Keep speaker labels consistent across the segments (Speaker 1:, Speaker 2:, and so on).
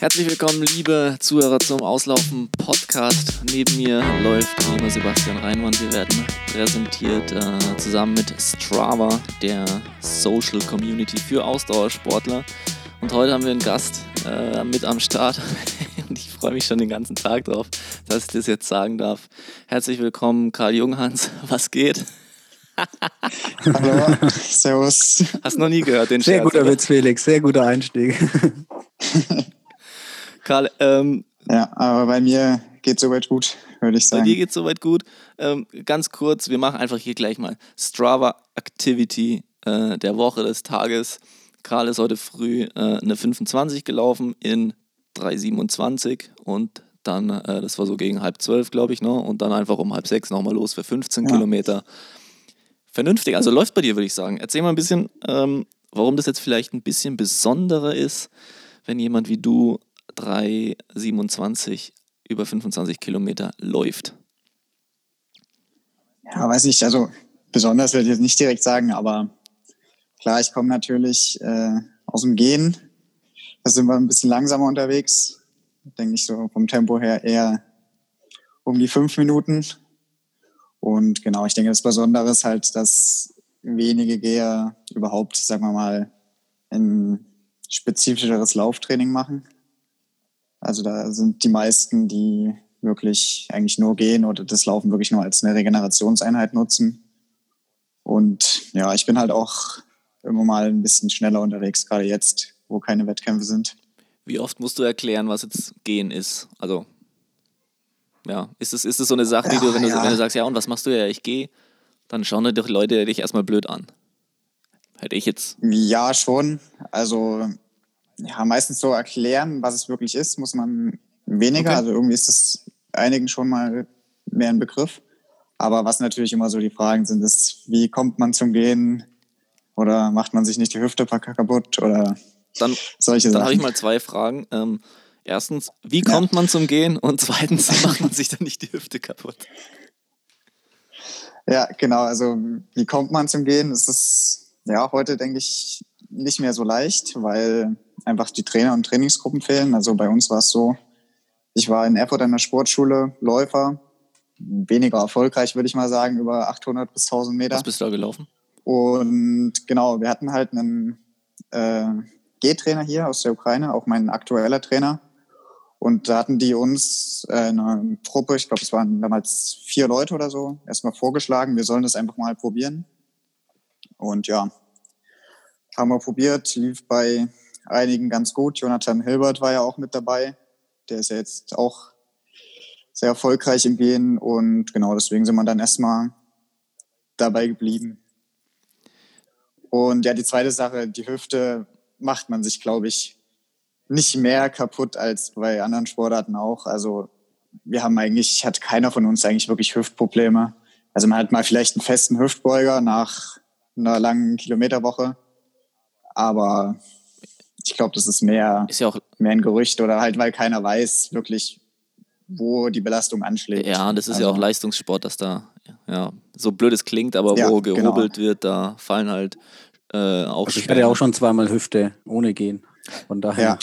Speaker 1: Herzlich willkommen, liebe Zuhörer zum Auslaufen Podcast. Neben mir läuft wie immer Sebastian Reinmann. Wir werden präsentiert äh, zusammen mit Strava, der Social Community für Ausdauersportler. Und heute haben wir einen Gast äh, mit am Start. Und ich freue mich schon den ganzen Tag drauf, dass ich das jetzt sagen darf. Herzlich willkommen, Karl Junghans. Was geht?
Speaker 2: Hallo, servus.
Speaker 1: Hast noch nie gehört den
Speaker 3: Sehr
Speaker 1: Scherz,
Speaker 3: guter
Speaker 1: oder?
Speaker 3: Witz, Felix. Sehr guter Einstieg.
Speaker 1: Karl, ähm,
Speaker 2: Ja, aber bei mir geht soweit gut, würde ich
Speaker 1: Bei
Speaker 2: sagen.
Speaker 1: dir geht es soweit gut. Ähm, ganz kurz, wir machen einfach hier gleich mal Strava Activity äh, der Woche des Tages. Karl ist heute früh äh, eine 25 gelaufen in 3,27 und dann, äh, das war so gegen halb zwölf, glaube ich, ne? und dann einfach um halb sechs nochmal los für 15
Speaker 2: Ja.
Speaker 1: Kilometer. Vernünftig, also läuft bei dir, würde ich sagen. Erzähl mal ein bisschen, ähm, warum das jetzt vielleicht ein bisschen besonderer ist, wenn jemand wie du 3,27 über 25 Kilometer läuft.
Speaker 2: Ja, weiß ich, also besonders würde ich jetzt nicht direkt sagen, aber klar, ich komme natürlich äh, aus dem Gehen. Da sind wir ein bisschen langsamer unterwegs. Denke ich so vom Tempo her eher um die fünf Minuten. Und genau, ich denke, das Besondere ist halt, dass wenige Geher überhaupt, sagen wir mal, ein spezifischeres Lauftraining machen. Also da sind die meisten, die wirklich eigentlich nur gehen oder das Laufen wirklich nur als eine Regenerationseinheit nutzen. Und ja, ich bin halt auch immer mal ein bisschen schneller unterwegs, gerade jetzt, wo keine Wettkämpfe sind.
Speaker 1: Wie oft musst du erklären, was jetzt gehen ist? Also, ja, ist es, ist es so eine Sache, die du, wenn du,
Speaker 2: ja.
Speaker 1: wenn du sagst, ja, und was machst du ja, ich gehe, dann schauen dir doch Leute dich erstmal blöd an. Hätte ich jetzt.
Speaker 2: Ja, schon. Also ja, meistens so erklären, was es wirklich ist, muss man weniger.
Speaker 1: Okay.
Speaker 2: Also irgendwie ist es einigen schon mal mehr ein Begriff. Aber was natürlich immer so die Fragen sind, ist, wie kommt man zum Gehen? Oder macht man sich nicht die Hüfte kaputt? Oder
Speaker 1: Dann,
Speaker 2: solche
Speaker 1: dann habe ich mal zwei Fragen. Ähm, erstens, wie kommt man zum Gehen? Und zweitens, macht man sich dann nicht die Hüfte kaputt?
Speaker 2: Ja, genau. Also wie kommt man zum Gehen? Es ist ja heute, denke ich, nicht mehr so leicht, weil einfach die Trainer und Trainingsgruppen fehlen. Also bei uns war es so, ich war in Erfurt an der Sportschule Läufer, weniger erfolgreich, würde ich mal sagen, über 800 bis 1000 Meter.
Speaker 1: Was bist du da gelaufen?
Speaker 2: Und genau, wir hatten halt einen äh, G-Trainer hier aus der Ukraine, auch mein aktueller Trainer. Und da hatten die uns äh, eine Truppe, ich glaube, es waren damals vier Leute oder so, erstmal vorgeschlagen, wir sollen das einfach mal probieren. Und ja, haben wir probiert, lief bei einigen ganz gut. Jonathan Hilbert war ja auch mit dabei. Der ist ja jetzt auch sehr erfolgreich im Gehen. Und genau deswegen sind wir dann erstmal dabei geblieben. Und ja, die zweite Sache, die Hüfte macht man sich, glaube ich, nicht mehr kaputt als bei anderen Sportarten auch. Also wir haben eigentlich, hat keiner von uns eigentlich wirklich Hüftprobleme. Also man hat mal vielleicht einen festen Hüftbeuger nach einer langen Kilometerwoche. Aber ich glaube, das ist mehr,
Speaker 1: Ist ja auch,
Speaker 2: mehr ein Gerücht oder halt, weil keiner weiß wirklich, wo die Belastung anschlägt.
Speaker 1: ja, das ist ja
Speaker 2: Also-
Speaker 1: auch Leistungssport, dass da, ja, so blöd es klingt, aber
Speaker 2: Ja,
Speaker 1: wo
Speaker 2: genau.
Speaker 1: gehobelt wird, da fallen halt äh, auch
Speaker 3: Also ich hatte ja auch schon zweimal Hüfte ohne Gehen. Von daher.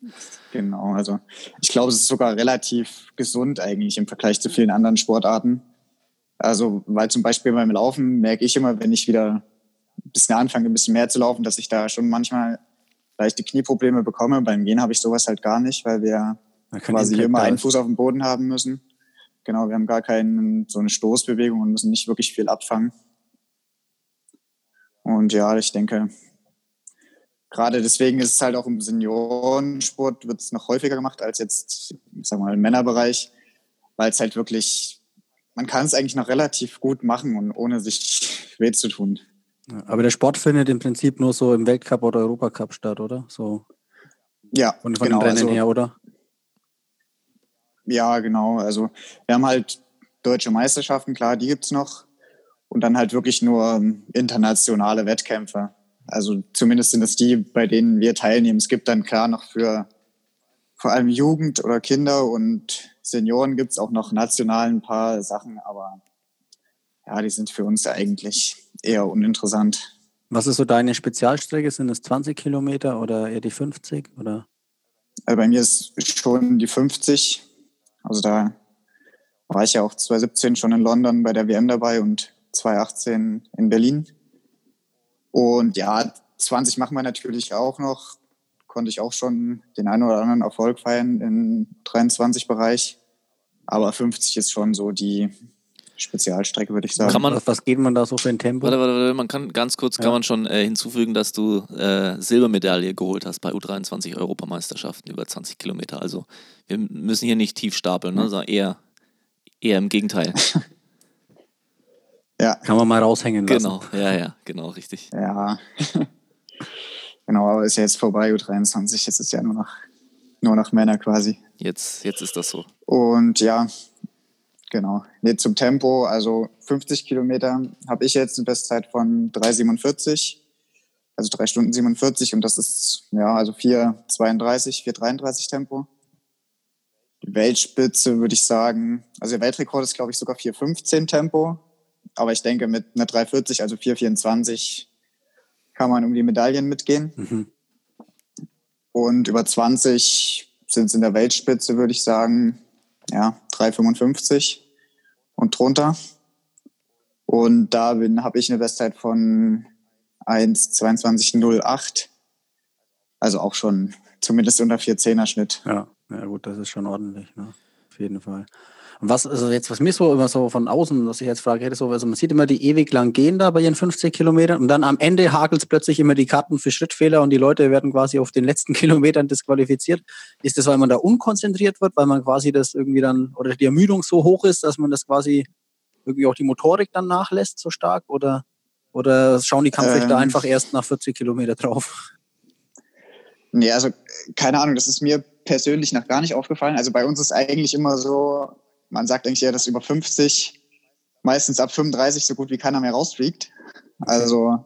Speaker 2: Ja, genau. Also ich glaube, es ist sogar relativ gesund eigentlich im Vergleich zu vielen anderen Sportarten. Also, weil zum Beispiel beim Laufen merke ich immer, wenn ich wieder ein bisschen anfange, ein bisschen mehr zu laufen, dass ich da schon manchmal leichte Knieprobleme bekomme. Beim Gehen habe ich sowas halt gar nicht, weil wir quasi immer einen. Fuß auf dem Boden haben müssen. Genau, wir haben gar keinen, so eine Stoßbewegung und müssen nicht wirklich viel abfangen. Und ja, ich denke, gerade deswegen ist es halt auch im Seniorensport wird es noch häufiger gemacht als jetzt, ich sag mal, im Männerbereich, weil es halt wirklich, man kann es eigentlich noch relativ gut machen und ohne sich weh zu tun.
Speaker 3: Aber der Sport findet im Prinzip nur so im Weltcup oder Europacup statt, oder? So
Speaker 2: Ja,
Speaker 3: von, von
Speaker 2: genau.
Speaker 3: den Rennen
Speaker 2: also,
Speaker 3: her, oder?
Speaker 2: Ja, genau. Also wir haben halt deutsche Meisterschaften, klar, die gibt's noch. Und dann halt wirklich nur ähm, internationale Wettkämpfe. Also zumindest sind es die, bei denen wir teilnehmen. Es gibt dann klar noch für vor allem Jugend oder Kinder und Senioren gibt's auch noch national ein paar Sachen, aber ja, die sind für uns eigentlich eher uninteressant.
Speaker 3: Was ist so deine Spezialstrecke? Sind es 20 Kilometer oder eher die 50? Oder?
Speaker 2: Also bei mir ist schon die 50. Also da war ich ja auch 2017 schon in London bei der WM dabei und 2018 in Berlin. Und ja, 20 machen wir natürlich auch noch. Konnte ich auch schon den einen oder anderen Erfolg feiern im 23-Bereich. Aber 50 ist schon so die Spezialstrecke, würde ich sagen.
Speaker 3: Kann man, was, was geht man da so für ein Tempo?
Speaker 1: Warte, warte, warte, man kann ganz kurz ja. kann man schon äh, hinzufügen, dass du äh, Silbermedaille geholt hast bei U23 Europameisterschaften über 20 Kilometer. Also wir müssen hier nicht tief stapeln, ne, sondern eher, eher im Gegenteil.
Speaker 3: ja. Kann man mal raushängen lassen.
Speaker 1: Genau, ja, ja, genau, richtig.
Speaker 2: Ja. genau, aber ist ja jetzt vorbei, U23. Jetzt ist ja nur noch, nur noch Männer quasi.
Speaker 1: Jetzt, jetzt ist das so.
Speaker 2: Und ja, Genau. Nee, zum Tempo, also 50 Kilometer habe ich jetzt eine Bestzeit von 3,47, also 3 Stunden 47 und das ist ja also 4,32, 4,33 Tempo. Die Weltspitze würde ich sagen, also der Weltrekord ist glaube ich sogar 4,15 Tempo, aber ich denke mit einer 3,40, also 4,24 kann man um die Medaillen mitgehen. Mhm. Und über 20 sind es in der Weltspitze, würde ich sagen, ja, 3,55 und drunter. Und da habe ich eine Bestzeit von 1,22,08. Also auch schon zumindest unter 4,10er Schnitt.
Speaker 3: Ja, ja gut, das ist schon ordentlich, ne? auf jeden Fall. Und was, also jetzt, was mir so immer so von außen, was ich jetzt frage, hätte so, also man sieht immer die ewig lang gehen da bei ihren 50 Kilometern und dann am Ende hakelt es plötzlich immer die Karten für Schrittfehler und die Leute werden quasi auf den letzten Kilometern disqualifiziert. Ist das, weil man da unkonzentriert wird, weil man quasi das irgendwie dann, oder die Ermüdung so hoch ist, dass man das quasi irgendwie auch die Motorik dann nachlässt so stark oder, oder schauen die Kampfrichter ähm, einfach erst nach 40 Kilometer drauf?
Speaker 2: Nee, also keine Ahnung, das ist mir persönlich noch gar nicht aufgefallen. Also bei uns ist eigentlich immer so, man sagt eigentlich ja, dass über 50, meistens ab 35 so gut wie keiner mehr rausfliegt. Also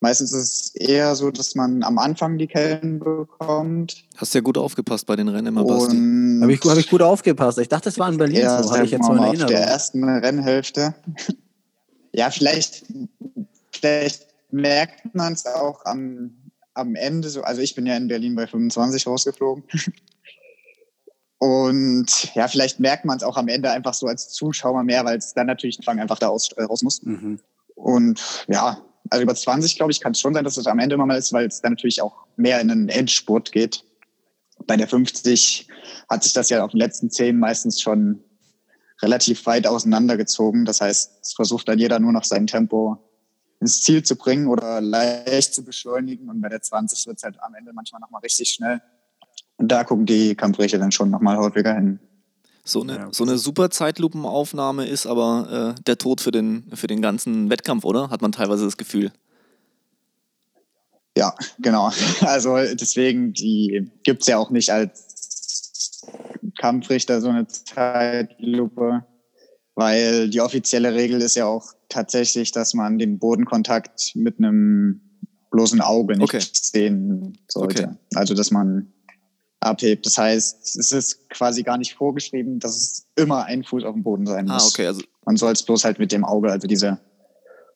Speaker 2: meistens ist es eher so, dass man am Anfang die Kellen bekommt.
Speaker 1: Hast ja gut aufgepasst bei den Rennen immer, Basti.
Speaker 3: Habe ich, hab ich gut aufgepasst. Ich dachte, das war in Berlin
Speaker 2: ja,
Speaker 3: so. Habe ich jetzt so eine Erinnerung.
Speaker 2: der ersten Rennhälfte. ja, vielleicht, vielleicht merkt man es auch am, am Ende so. Also ich bin ja in Berlin bei 25 rausgeflogen. Und ja, vielleicht merkt man es auch am Ende einfach so als Zuschauer mehr, weil es dann natürlich einfach da aus, äh, raus muss. Mhm. Und ja, also über 20, glaube ich, kann es schon sein, dass es am Ende mal ist, weil es dann natürlich auch mehr in den Endspurt geht. Bei der 50 hat sich das ja auf den letzten 10 meistens schon relativ weit auseinandergezogen. Das heißt, es versucht dann jeder nur noch sein Tempo ins Ziel zu bringen oder leicht zu beschleunigen. Und bei der 20 wird es halt am Ende manchmal nochmal richtig schnell. Und da gucken die Kampfrichter dann schon nochmal häufiger hin.
Speaker 1: So eine, ja, so eine super Zeitlupenaufnahme ist aber äh, der Tod für den, für den ganzen Wettkampf, oder? Hat man teilweise das Gefühl.
Speaker 2: Ja, genau. Also deswegen, die gibt es ja auch nicht als Kampfrichter so eine Zeitlupe, weil die offizielle Regel ist ja auch tatsächlich, dass man den Bodenkontakt mit einem bloßen Auge nicht okay. sehen sollte. Okay. Also dass man abhebt. Das heißt, es ist quasi gar nicht vorgeschrieben, dass es immer ein Fuß auf dem Boden sein ah, muss.
Speaker 1: Ah, okay. Also
Speaker 2: Man soll es bloß halt mit dem Auge, also diese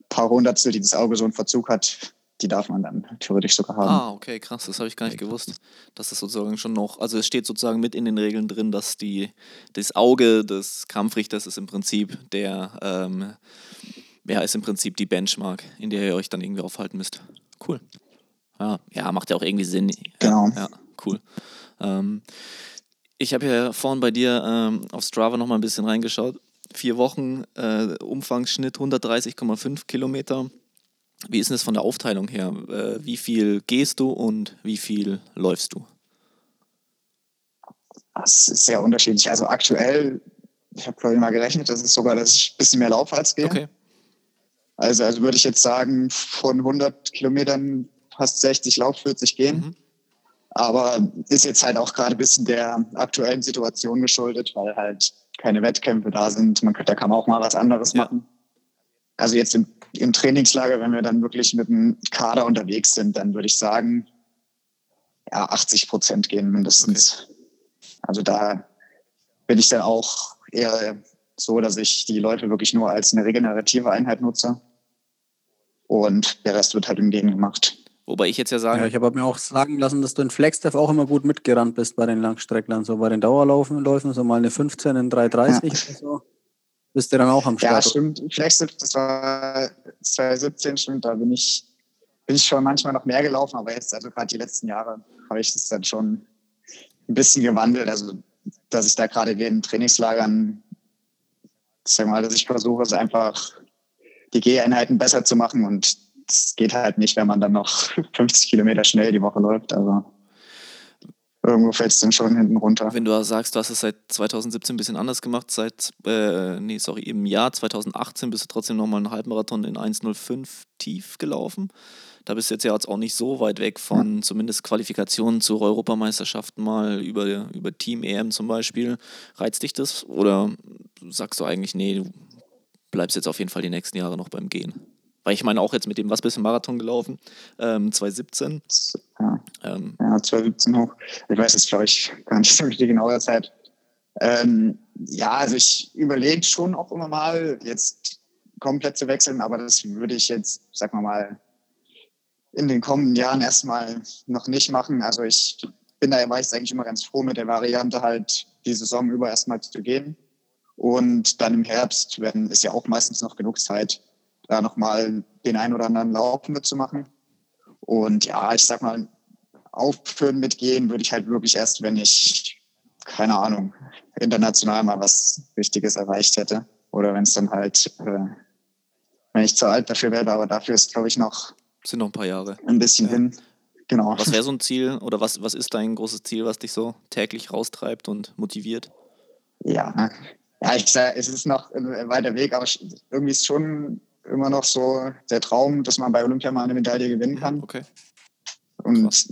Speaker 2: paar Hundertstel, die das Auge so einen Verzug hat, die darf man dann theoretisch sogar haben.
Speaker 1: Ah, okay, krass, das habe ich gar nicht gewusst. Dass das sozusagen schon noch, also es steht sozusagen mit in den Regeln drin, dass die, das Auge des Kampfrichters ist im Prinzip der, ähm, ja, ist im Prinzip die Benchmark, in der ihr euch dann irgendwie aufhalten müsst. Cool. Ja, ja macht ja auch irgendwie Sinn.
Speaker 2: Genau.
Speaker 1: Ja, cool. Ähm, ich habe ja vorhin bei dir ähm, auf Strava noch mal ein bisschen reingeschaut. Vier Wochen, äh, Umfangsschnitt 130,5 Kilometer. Wie ist denn das von der Aufteilung her? Äh, wie viel gehst du und wie viel läufst du?
Speaker 2: Das ist sehr unterschiedlich. Also aktuell, ich habe ich mal gerechnet, das ist sogar, dass ich ein bisschen mehr laufe als gehe. Okay. Also, also würde ich jetzt sagen, von 100 Kilometern fast 60 Lauf, 40 gehen. Mhm. Aber ist jetzt halt auch gerade ein bisschen der aktuellen Situation geschuldet, weil halt keine Wettkämpfe da sind. Man könnte, da kann man auch mal was anderes ja. machen. Also jetzt im, im Trainingslager, wenn wir dann wirklich mit dem Kader unterwegs sind, dann würde ich sagen, ja, 80 Prozent gehen mindestens. Okay. Also da bin ich dann auch eher so, dass ich die Leute wirklich nur als eine regenerative Einheit nutze. Und der Rest wird halt im Gegen gemacht.
Speaker 1: Wobei ich jetzt ja sagen.
Speaker 3: Ja, ich habe mir auch sagen lassen, dass du in Flagstaff auch immer gut mitgerannt bist bei den Langstrecklern, so bei den Dauerläufen, Läufen, so mal eine 15 in 3,30 ja. oder so. Bist du dann auch am Start?
Speaker 2: Ja, stimmt. Flagstaff, das war 2017, stimmt, da bin ich, bin ich schon manchmal noch mehr gelaufen, aber jetzt, also gerade die letzten Jahre, habe ich das dann schon ein bisschen gewandelt. Also, dass ich da gerade in den Trainingslagern, sag mal, dass ich versuche, es einfach die Geheinheiten besser zu machen und das geht halt nicht, wenn man dann noch 50 Kilometer schnell die Woche läuft. Also irgendwo fällt es dann schon hinten runter.
Speaker 1: Wenn du sagst, du hast es seit 2017 ein bisschen anders gemacht, seit, äh, nee, sorry, im Jahr 2018 bist du trotzdem nochmal einen Halbmarathon in 1,05 tief gelaufen. Da bist du jetzt ja auch nicht so weit weg von ja. zumindest Qualifikationen zu Europameisterschaften mal über, über Team EM zum Beispiel. Reizt dich das oder sagst du eigentlich, nee, du bleibst jetzt auf jeden Fall die nächsten Jahre noch beim Gehen? Weil ich meine auch jetzt mit dem, was bist du Marathon gelaufen? Ähm, 2017.
Speaker 2: Ja. Ähm. ja, 2017 hoch. Ich weiß jetzt, glaube ich, gar nicht so die genaue Zeit. Ähm, ja, also ich überlege schon auch immer mal, jetzt komplett zu wechseln, aber das würde ich jetzt, sag mal mal, in den kommenden Jahren erstmal noch nicht machen. Also ich bin da war ich eigentlich immer ganz froh mit der Variante halt die Saison über erstmal zu gehen. Und dann im Herbst, wenn ist ja auch meistens noch genug Zeit, da nochmal den einen oder anderen Lauf mitzumachen. Und ja, ich sag mal, aufhören mitgehen würde ich halt wirklich erst, wenn ich, keine Ahnung, international mal was Wichtiges erreicht hätte. Oder wenn es dann halt, äh, wenn ich zu alt dafür wäre, aber dafür ist, glaube ich, noch.
Speaker 1: Sind noch ein paar Jahre.
Speaker 2: Ein bisschen ja. hin. Genau.
Speaker 1: Was wäre so ein Ziel oder was, was ist dein großes Ziel, was dich so täglich raustreibt und motiviert?
Speaker 2: Ja, ja, ich sage, es ist noch ein weiter Weg, aber irgendwie ist schon immer noch so der Traum, dass man bei Olympia mal eine Medaille gewinnen kann.
Speaker 1: Okay.
Speaker 2: Und Krass.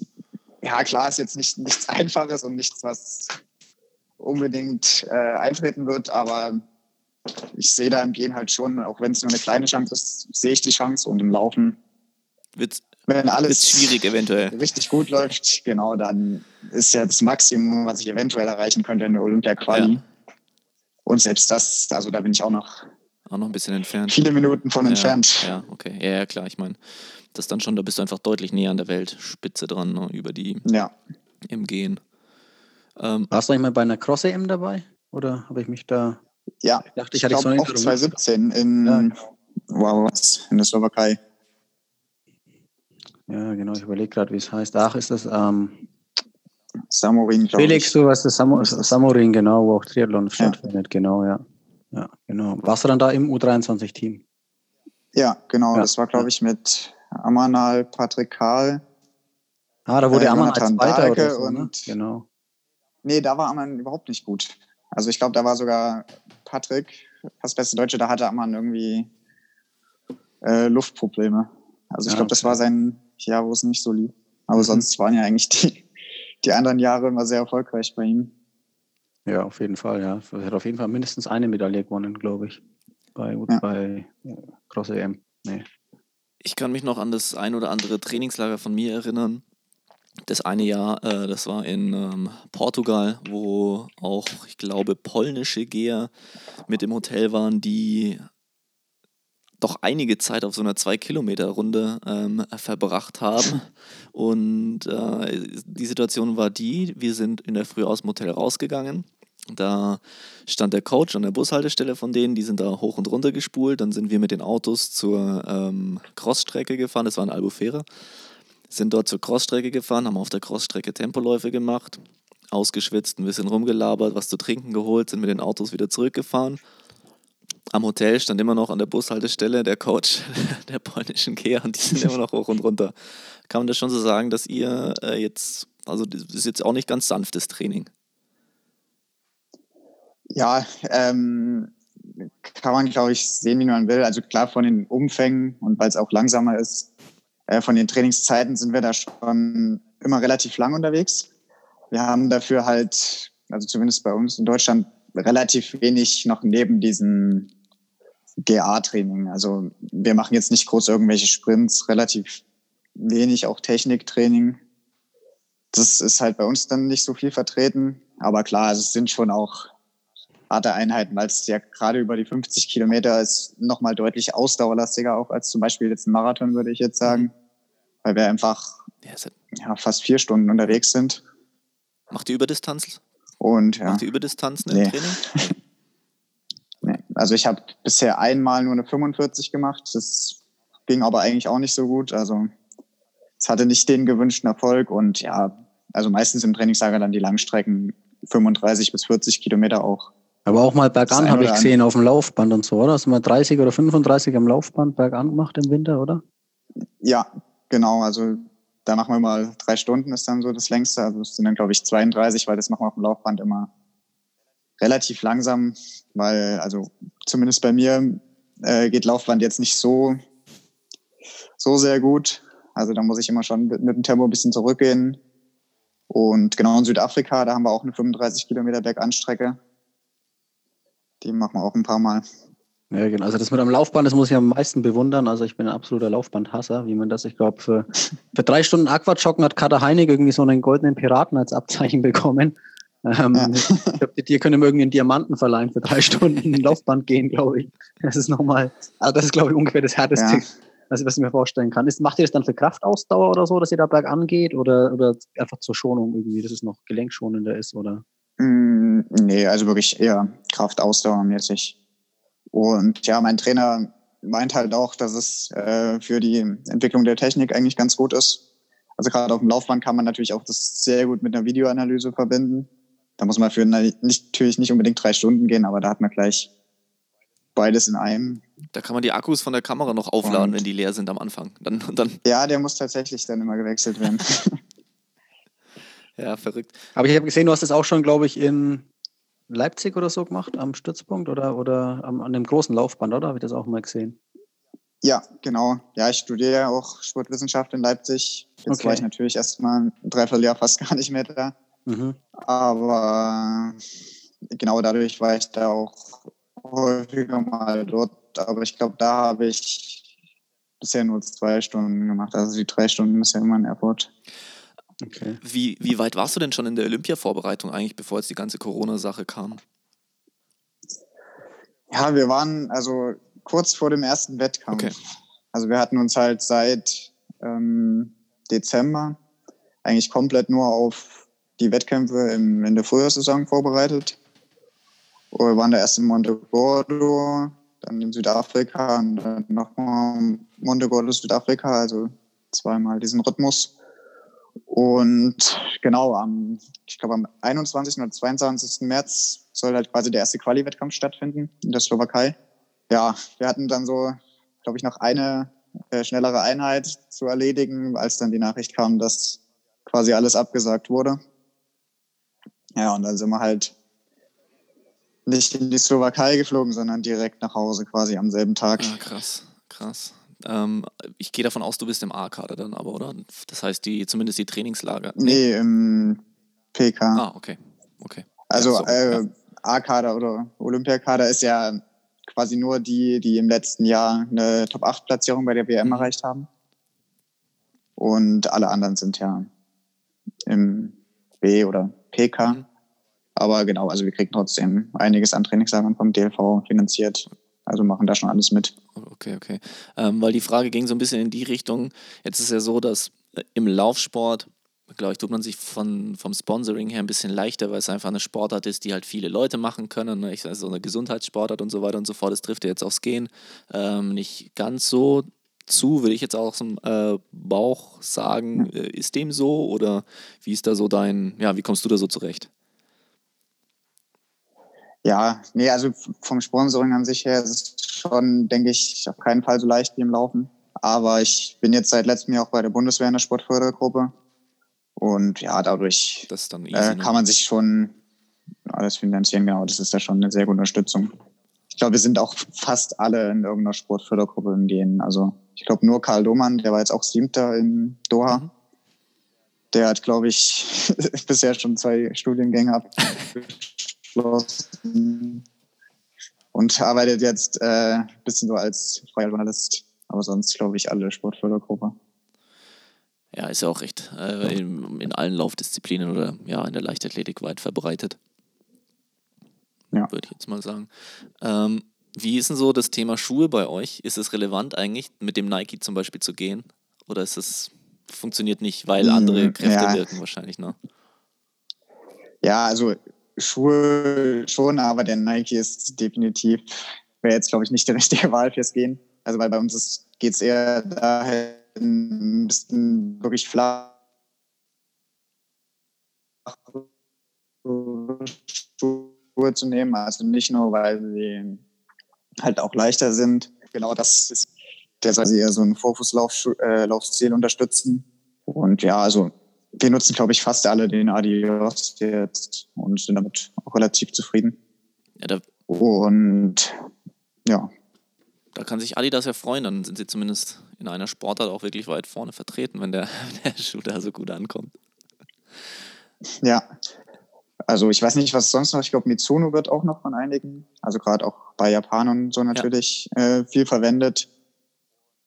Speaker 2: ja, klar ist jetzt nicht, nichts Einfaches und nichts, was unbedingt äh, eintreten wird, aber ich sehe da im Gehen halt schon, auch wenn es nur eine kleine Chance ist, sehe ich die Chance und im Laufen
Speaker 1: wird
Speaker 2: wenn alles
Speaker 1: schwierig eventuell
Speaker 2: richtig gut läuft, genau, dann ist ja das Maximum, was ich eventuell erreichen könnte in der Olympia-Quali. Ja. Und selbst das, also da bin ich auch noch
Speaker 1: auch noch ein bisschen entfernt.
Speaker 2: Viele Minuten von
Speaker 1: ja,
Speaker 2: entfernt.
Speaker 1: Ja, okay. Ja, ja, klar. Ich meine, das dann schon, da bist du einfach deutlich näher an der Weltspitze dran, ne, über die
Speaker 2: ja.
Speaker 1: im Gehen.
Speaker 3: Ähm, Warst du eigentlich mal bei einer Cross-EM dabei? Oder habe ich mich da.
Speaker 2: Ja, ich dachte, ich, ich hatte auch 2017 in, ja, genau. wow, was, in der Slowakei.
Speaker 3: Ja, genau, ich überlege gerade, wie es heißt. Ach, ist das ähm,
Speaker 2: Samorin,
Speaker 3: glaube ich. Felix, du weißt das Sam Samorin, genau, wo auch Triathlon stattfindet, genau, ja. Ja, genau. Warst du dann da im U23-Team?
Speaker 2: Ja, genau. Ja. Das war, glaube ich, mit Amanal, Patrick Karl.
Speaker 3: Ah, da wurde äh, Amanal Zweiter oder so, ne?
Speaker 2: und, Genau. Nee, da war Amanal überhaupt nicht gut. Also ich glaube, da war sogar Patrick, fast beste Deutsche, da hatte Amanal irgendwie äh, Luftprobleme. Also ich ja, glaube, das war sein Jahr, wo es nicht so lief. Aber mhm. sonst waren ja eigentlich die, die anderen Jahre immer sehr erfolgreich bei ihm.
Speaker 3: Ja, auf jeden Fall, ja. Er hat auf jeden Fall mindestens eine Medaille gewonnen, glaube ich. Bei, ja. bei äh, Cross EM. Nee.
Speaker 1: Ich kann mich noch an das ein oder andere Trainingslager von mir erinnern. Das eine Jahr, äh, das war in ähm, Portugal, wo auch, ich glaube, polnische Geher mit im Hotel waren, die doch einige Zeit auf so einer 2-Kilometer-Runde ähm, verbracht haben. Und äh, die Situation war die, wir sind in der Früh aus dem Hotel rausgegangen da stand der Coach an der Bushaltestelle von denen, die sind da hoch und runter gespult. Dann sind wir mit den Autos zur ähm, Crossstrecke gefahren, das war in Albufera. Sind dort zur Crossstrecke gefahren, haben auf der Crossstrecke Tempoläufe gemacht, ausgeschwitzt, ein bisschen rumgelabert, was zu trinken geholt, sind mit den Autos wieder zurückgefahren. Am Hotel stand immer noch an der Bushaltestelle der Coach der polnischen Kehr und die sind immer noch hoch und runter. Kann man das schon so sagen, dass ihr äh, jetzt, also das ist jetzt auch nicht ganz sanftes Training?
Speaker 2: Ja, ähm, kann man, glaube ich, sehen, wie man will. Also klar von den Umfängen und weil es auch langsamer ist, äh, von den Trainingszeiten sind wir da schon immer relativ lang unterwegs. Wir haben dafür halt, also zumindest bei uns in Deutschland, relativ wenig noch neben diesem GA-Training. Also wir machen jetzt nicht groß irgendwelche Sprints, relativ wenig auch Techniktraining. Das ist halt bei uns dann nicht so viel vertreten. Aber klar, es sind schon auch harte Einheiten, weil es ja gerade über die 50 Kilometer ist nochmal deutlich ausdauerlastiger auch als zum Beispiel jetzt ein Marathon, würde ich jetzt sagen. Mhm. weil wir einfach
Speaker 1: Ja,
Speaker 2: fast vier Stunden unterwegs sind.
Speaker 1: Macht ihr Überdistanz?
Speaker 2: Und ja,
Speaker 1: Macht ihr Überdistanzen im
Speaker 2: Nee.
Speaker 1: Training?
Speaker 2: nee. also ich habe bisher einmal nur eine 45 gemacht. Das ging aber eigentlich auch nicht so gut. Also es hatte nicht den gewünschten Erfolg und ja, also meistens im Trainingslager dann die Langstrecken 35 bis 40 Kilometer auch.
Speaker 3: Aber auch mal bergan habe ich gesehen auf dem Laufband und so, oder? Hast du mal 30 oder 35 am Laufband bergan gemacht im Winter, oder?
Speaker 2: Ja, genau. Also da machen wir mal drei Stunden, ist dann so das längste. Also es sind dann, glaube ich, 32, weil das machen wir auf dem Laufband immer relativ langsam, weil, also zumindest bei mir äh, geht Laufband jetzt nicht so, so sehr gut. Also da muss ich immer schon mit, mit dem Tempo ein bisschen zurückgehen. Und genau in Südafrika, da haben wir auch eine 35 Kilometer Berganstrecke. Die machen wir auch ein paar Mal.
Speaker 3: Ja, genau. Also das mit am Laufband, das muss ich am meisten bewundern. Also ich bin ein absoluter Laufbandhasser, wie man das, ich glaube, für, für drei Stunden Aquajoggen hat Kater Heinig irgendwie so einen goldenen Piraten als Abzeichen bekommen. Ähm,
Speaker 2: Ja.
Speaker 3: Ich glaube, dir können wir irgendwie einen Diamanten verleihen für drei Stunden in den Laufband gehen, glaube ich. Das ist nochmal, also das ist, glaube ich, ungefähr das härteste,
Speaker 2: Ja.
Speaker 3: was, was ich mir vorstellen kann. Ist, macht ihr das dann für Kraftausdauer oder so, dass ihr da bergan geht oder, oder einfach zur Schonung irgendwie, dass es noch gelenkschonender ist oder?
Speaker 2: Mm, Nee, also wirklich eher Kraftausdauermäßig. Und ja, mein Trainer meint halt auch, dass es äh, für die Entwicklung der Technik eigentlich ganz gut ist. Also gerade auf dem Laufband kann man natürlich auch das sehr gut mit einer Videoanalyse verbinden. Da muss man für nicht, natürlich nicht unbedingt drei Stunden gehen, aber da hat man gleich beides in einem.
Speaker 1: Da kann man die Akkus von der Kamera noch aufladen,
Speaker 2: Und-
Speaker 1: wenn die leer sind am Anfang. Dann, dann,
Speaker 2: Ja, der muss tatsächlich dann immer gewechselt werden.
Speaker 1: ja, verrückt.
Speaker 3: Aber ich habe gesehen, du hast das auch schon, glaube ich, in Leipzig oder so gemacht, am Stützpunkt oder, oder am, an dem großen Laufband, oder? Habe ich das auch mal gesehen?
Speaker 2: ja, genau. Ja, ich studiere ja auch Sportwissenschaft in Leipzig. Jetzt
Speaker 3: Okay.
Speaker 2: war ich natürlich erst mal ein Dreivierteljahr fast gar nicht mehr da.
Speaker 3: Mhm.
Speaker 2: Aber genau dadurch war ich da auch häufiger mal dort. Aber ich glaube, da habe ich bisher nur zwei Stunden gemacht. Also die drei Stunden ist ja immer ein Airport.
Speaker 3: Okay.
Speaker 1: Wie, wie weit warst du denn schon in der Olympia-Vorbereitung eigentlich, bevor jetzt die ganze Corona-Sache kam?
Speaker 2: Ja, wir waren also kurz vor dem ersten Wettkampf.
Speaker 1: Okay.
Speaker 2: Also wir hatten uns halt seit ähm, Dezember eigentlich komplett nur auf die Wettkämpfe im, in der Frühjahrssaison vorbereitet. Wir waren da erst in Monte Gordo, dann in Südafrika und dann nochmal Monte Gordo, Südafrika, also zweimal diesen Rhythmus. Und genau, am, ich glaube am 21. oder 22. März soll halt quasi der erste Quali-Wettkampf stattfinden in der Slowakei. Ja, wir hatten dann so, glaube ich, noch eine äh, schnellere Einheit zu erledigen, als dann die Nachricht kam, dass quasi alles abgesagt wurde. Ja, und dann sind wir halt nicht in die Slowakei geflogen, sondern direkt nach Hause quasi am selben Tag.
Speaker 1: Ah, krass, krass. Ähm, ich gehe davon aus, du bist im A-Kader dann aber, oder? Das heißt, die, zumindest die Trainingslager.
Speaker 2: Nee, im PK.
Speaker 1: Ah, okay. Okay.
Speaker 2: Also
Speaker 1: Ja, sorry,
Speaker 2: äh,
Speaker 1: ja.
Speaker 2: A-Kader oder Olympiakader ist ja quasi nur die, die im letzten Jahr eine Top-8-Platzierung bei der WM
Speaker 1: Mhm.
Speaker 2: erreicht haben. Und alle anderen sind ja im B- oder PK.
Speaker 1: Mhm.
Speaker 2: Aber genau, also wir kriegen trotzdem einiges an Trainingslagern vom DLV finanziert. Also machen da schon alles mit.
Speaker 1: Okay, okay. Ähm, weil die Frage ging so ein bisschen in die Richtung. Jetzt ist es ja so, dass äh, im Laufsport, glaube ich, tut man sich von, vom Sponsoring her ein bisschen leichter, weil es einfach eine Sportart ist, die halt viele Leute machen können. Ne? Ich sage so eine Gesundheitssportart und so weiter und so fort. Das trifft ja jetzt aufs Gehen ähm, nicht ganz so zu, würde ich jetzt auch aus dem äh, Bauch sagen. Äh, ist dem so oder wie ist da so dein, ja, wie kommst du da so zurecht?
Speaker 2: Ja, nee, also vom Sponsoring an sich her ist es schon, denke ich, auf keinen Fall so leicht wie im Laufen. Aber ich bin jetzt seit letztem Jahr auch bei der Bundeswehr in der Sportfördergruppe. Und ja, dadurch
Speaker 1: dann easy.
Speaker 2: äh, kann man sich schon alles finanzieren. Genau, das ist da schon eine sehr gute Unterstützung. Ich glaube, wir sind auch fast alle in irgendeiner Sportfördergruppe im Gehen. Also ich glaube nur Karl Domann, der war jetzt auch Siebter in Doha.
Speaker 1: Mhm.
Speaker 2: Der hat, glaube ich, bisher schon zwei Studiengänge abgeschlossen und arbeitet jetzt äh, ein bisschen so als freier Journalist. Aber sonst, glaube ich, alle Sportfördergruppe.
Speaker 1: Ja, ist ja auch recht äh, in, in allen Laufdisziplinen oder ja, in der Leichtathletik weit verbreitet.
Speaker 2: Ja.
Speaker 1: Würde ich jetzt mal sagen. Ähm, wie ist denn so das Thema Schuhe bei euch? Ist es relevant eigentlich, mit dem Nike zum Beispiel zu gehen? Oder ist es funktioniert nicht, weil andere
Speaker 2: Mm,
Speaker 1: Kräfte
Speaker 2: ja.
Speaker 1: wirken wahrscheinlich, ne?
Speaker 2: Ja, also Schuhe schon, aber der Nike ist definitiv, wäre jetzt, glaube ich, nicht die richtige Wahl fürs Gehen. Also weil bei uns geht es eher dahin, ein bisschen wirklich flach Schuhe zu nehmen. Also nicht nur, weil sie halt auch leichter sind. Genau das ist, der soll sie eher so einen Vorfußlaufstil äh, unterstützen. Und ja, also wir nutzen, glaube ich, fast alle den Adios jetzt und sind damit auch relativ zufrieden.
Speaker 1: Ja, da,
Speaker 2: Und ja,
Speaker 1: da kann sich Adidas ja freuen, dann sind sie zumindest in einer Sportart auch wirklich weit vorne vertreten, wenn der, der Schuh da so gut ankommt.
Speaker 2: ja. Also ich weiß nicht, was sonst noch. Ich glaube, Mizuno wird auch noch von einigen, also gerade auch bei Japanern so natürlich äh, viel verwendet.